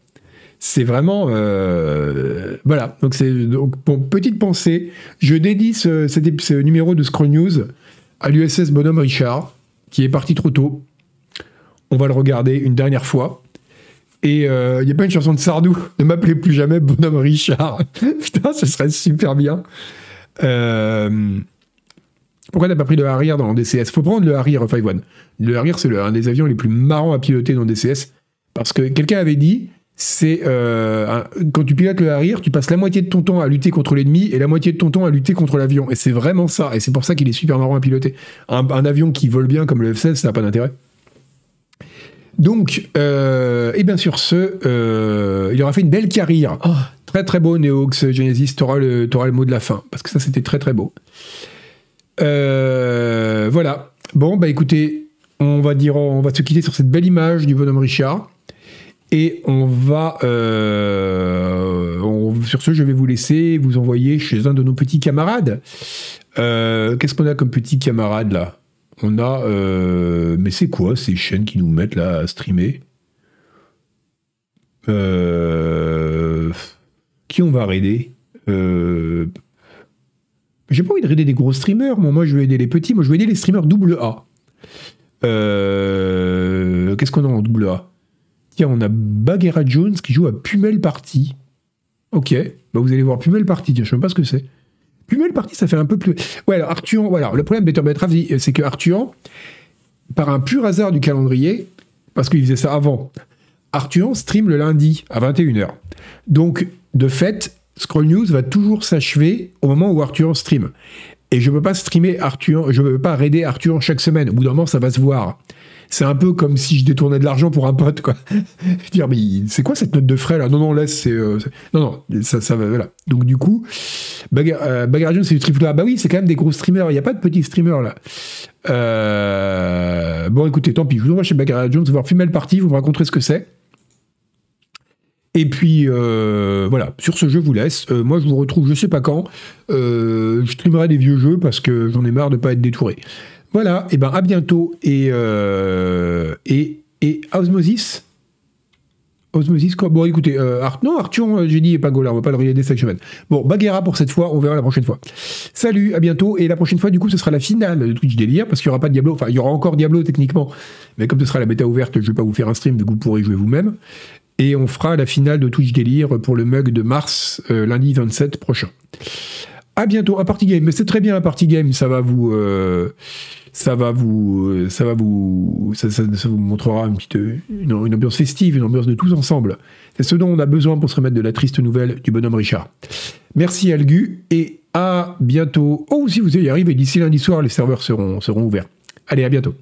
C'est vraiment. Euh, voilà. Donc, petite pensée. Je dédie ce, numéro de Scroll News à l'USS Bonhomme Richard, qui est parti trop tôt. On va le regarder une dernière fois. Et il euh, n'y a pas une chanson de Sardou, ne m'appelez plus jamais Bonhomme Richard. Putain, ce serait super bien. Euh, pourquoi t'as pas pris le Harrier dans DCS Faut prendre le Harrier 5-1. Le Harrier, c'est un des avions les plus marrants à piloter dans DCS. Parce que quelqu'un avait dit, c'est euh, quand tu pilotes le Harrier, tu passes la moitié de ton temps à lutter contre l'ennemi et la moitié de ton temps à lutter contre l'avion. Et c'est vraiment ça. Et c'est pour ça qu'il est super marrant à piloter. Un, un, avion qui vole bien comme le F-16, ça n'a pas d'intérêt. Donc, euh, et bien sur ce, euh, il aura fait une belle carrière. Oh. Très très beau Neox Genesis, t'auras le, le mot de la fin, parce que ça c'était très très beau. Euh, voilà. Bon, bah écoutez, on va dire, on va se quitter sur cette belle image du bonhomme Richard. Et on va, sur ce, je vais vous laisser vous envoyer chez un de nos petits camarades. Qu'est-ce qu'on a comme petit camarade là? On a. Euh, mais c'est quoi ces chaînes qui nous mettent là à streamer? Euh, Qui on va raider? Euh, J'ai pas envie de raider des gros streamers. Moi, je vais aider les petits. Moi, je vais aider les streamers double A. Qu'est-ce qu'on a en double A? Tiens, on a Bagheera Jones qui joue à Pumel Party. Ok, bah vous allez voir Pumel Party. je sais même pas ce que c'est. Pumel Party, ça fait un peu plus. Ouais, alors Arthur, voilà, le problème Better Betrave, c'est que Arthur, par un pur hasard du calendrier, parce qu'il faisait ça avant, Arthur stream le lundi à 21h. Donc, de fait, Scroll News va toujours s'achever au moment où Arthur stream. Et je ne peux pas streamer Arthur, je ne peux pas raider Arthur chaque semaine. Au bout d'un moment, ça va se voir. C'est un peu comme si je détournais de l'argent pour un pote, quoi. dire, mais c'est quoi cette note de frais là? Non, non, laisse, c'est. Euh, non, non, ça, ça va, voilà. Donc, du coup, Bagar, euh, c'est du triple A. Bah oui, c'est quand même des gros streamers. Il n'y a pas de petits streamers là. Euh, bon, écoutez, tant pis. Je vous envoie chez Bagar Jones voir Female Party. Vous me raconterez ce que c'est. Et puis voilà, sur ce jeu, je vous laisse. moi, je vous retrouve, je sais pas quand. je streamerai des vieux jeux parce que j'en ai marre de pas être détouré. Voilà, et ben à bientôt et euh, et, et Osmosis? Osmosis quoi? Bon écoutez, euh, non Arthur, euh, j'ai dit pas Gola, on va pas le regarder cette semaine. Bon, Baguera pour cette fois, on verra la prochaine fois. Salut, à bientôt, et la prochaine fois du coup ce sera la finale de Twitch Délire, parce qu'il n'y aura pas de Diablo, enfin il y aura encore Diablo techniquement, mais comme ce sera la bêta ouverte, je vais pas vous faire un stream, que vous pourrez jouer vous-même. Et on fera la finale de Twitch Délire pour le mug de mars, lundi 27 prochain. À bientôt, un party game, mais c'est très bien un party game, ça va vous ça va vous, ça va vous, ça, vous montrera une petite, une, ambiance festive, une ambiance de tous ensemble. C'est ce dont on a besoin pour se remettre de la triste nouvelle du bonhomme Richard. Merci Algu et à bientôt. Oh, si vous y arrivez, d'ici lundi soir, les serveurs seront, seront ouverts. Allez, à bientôt.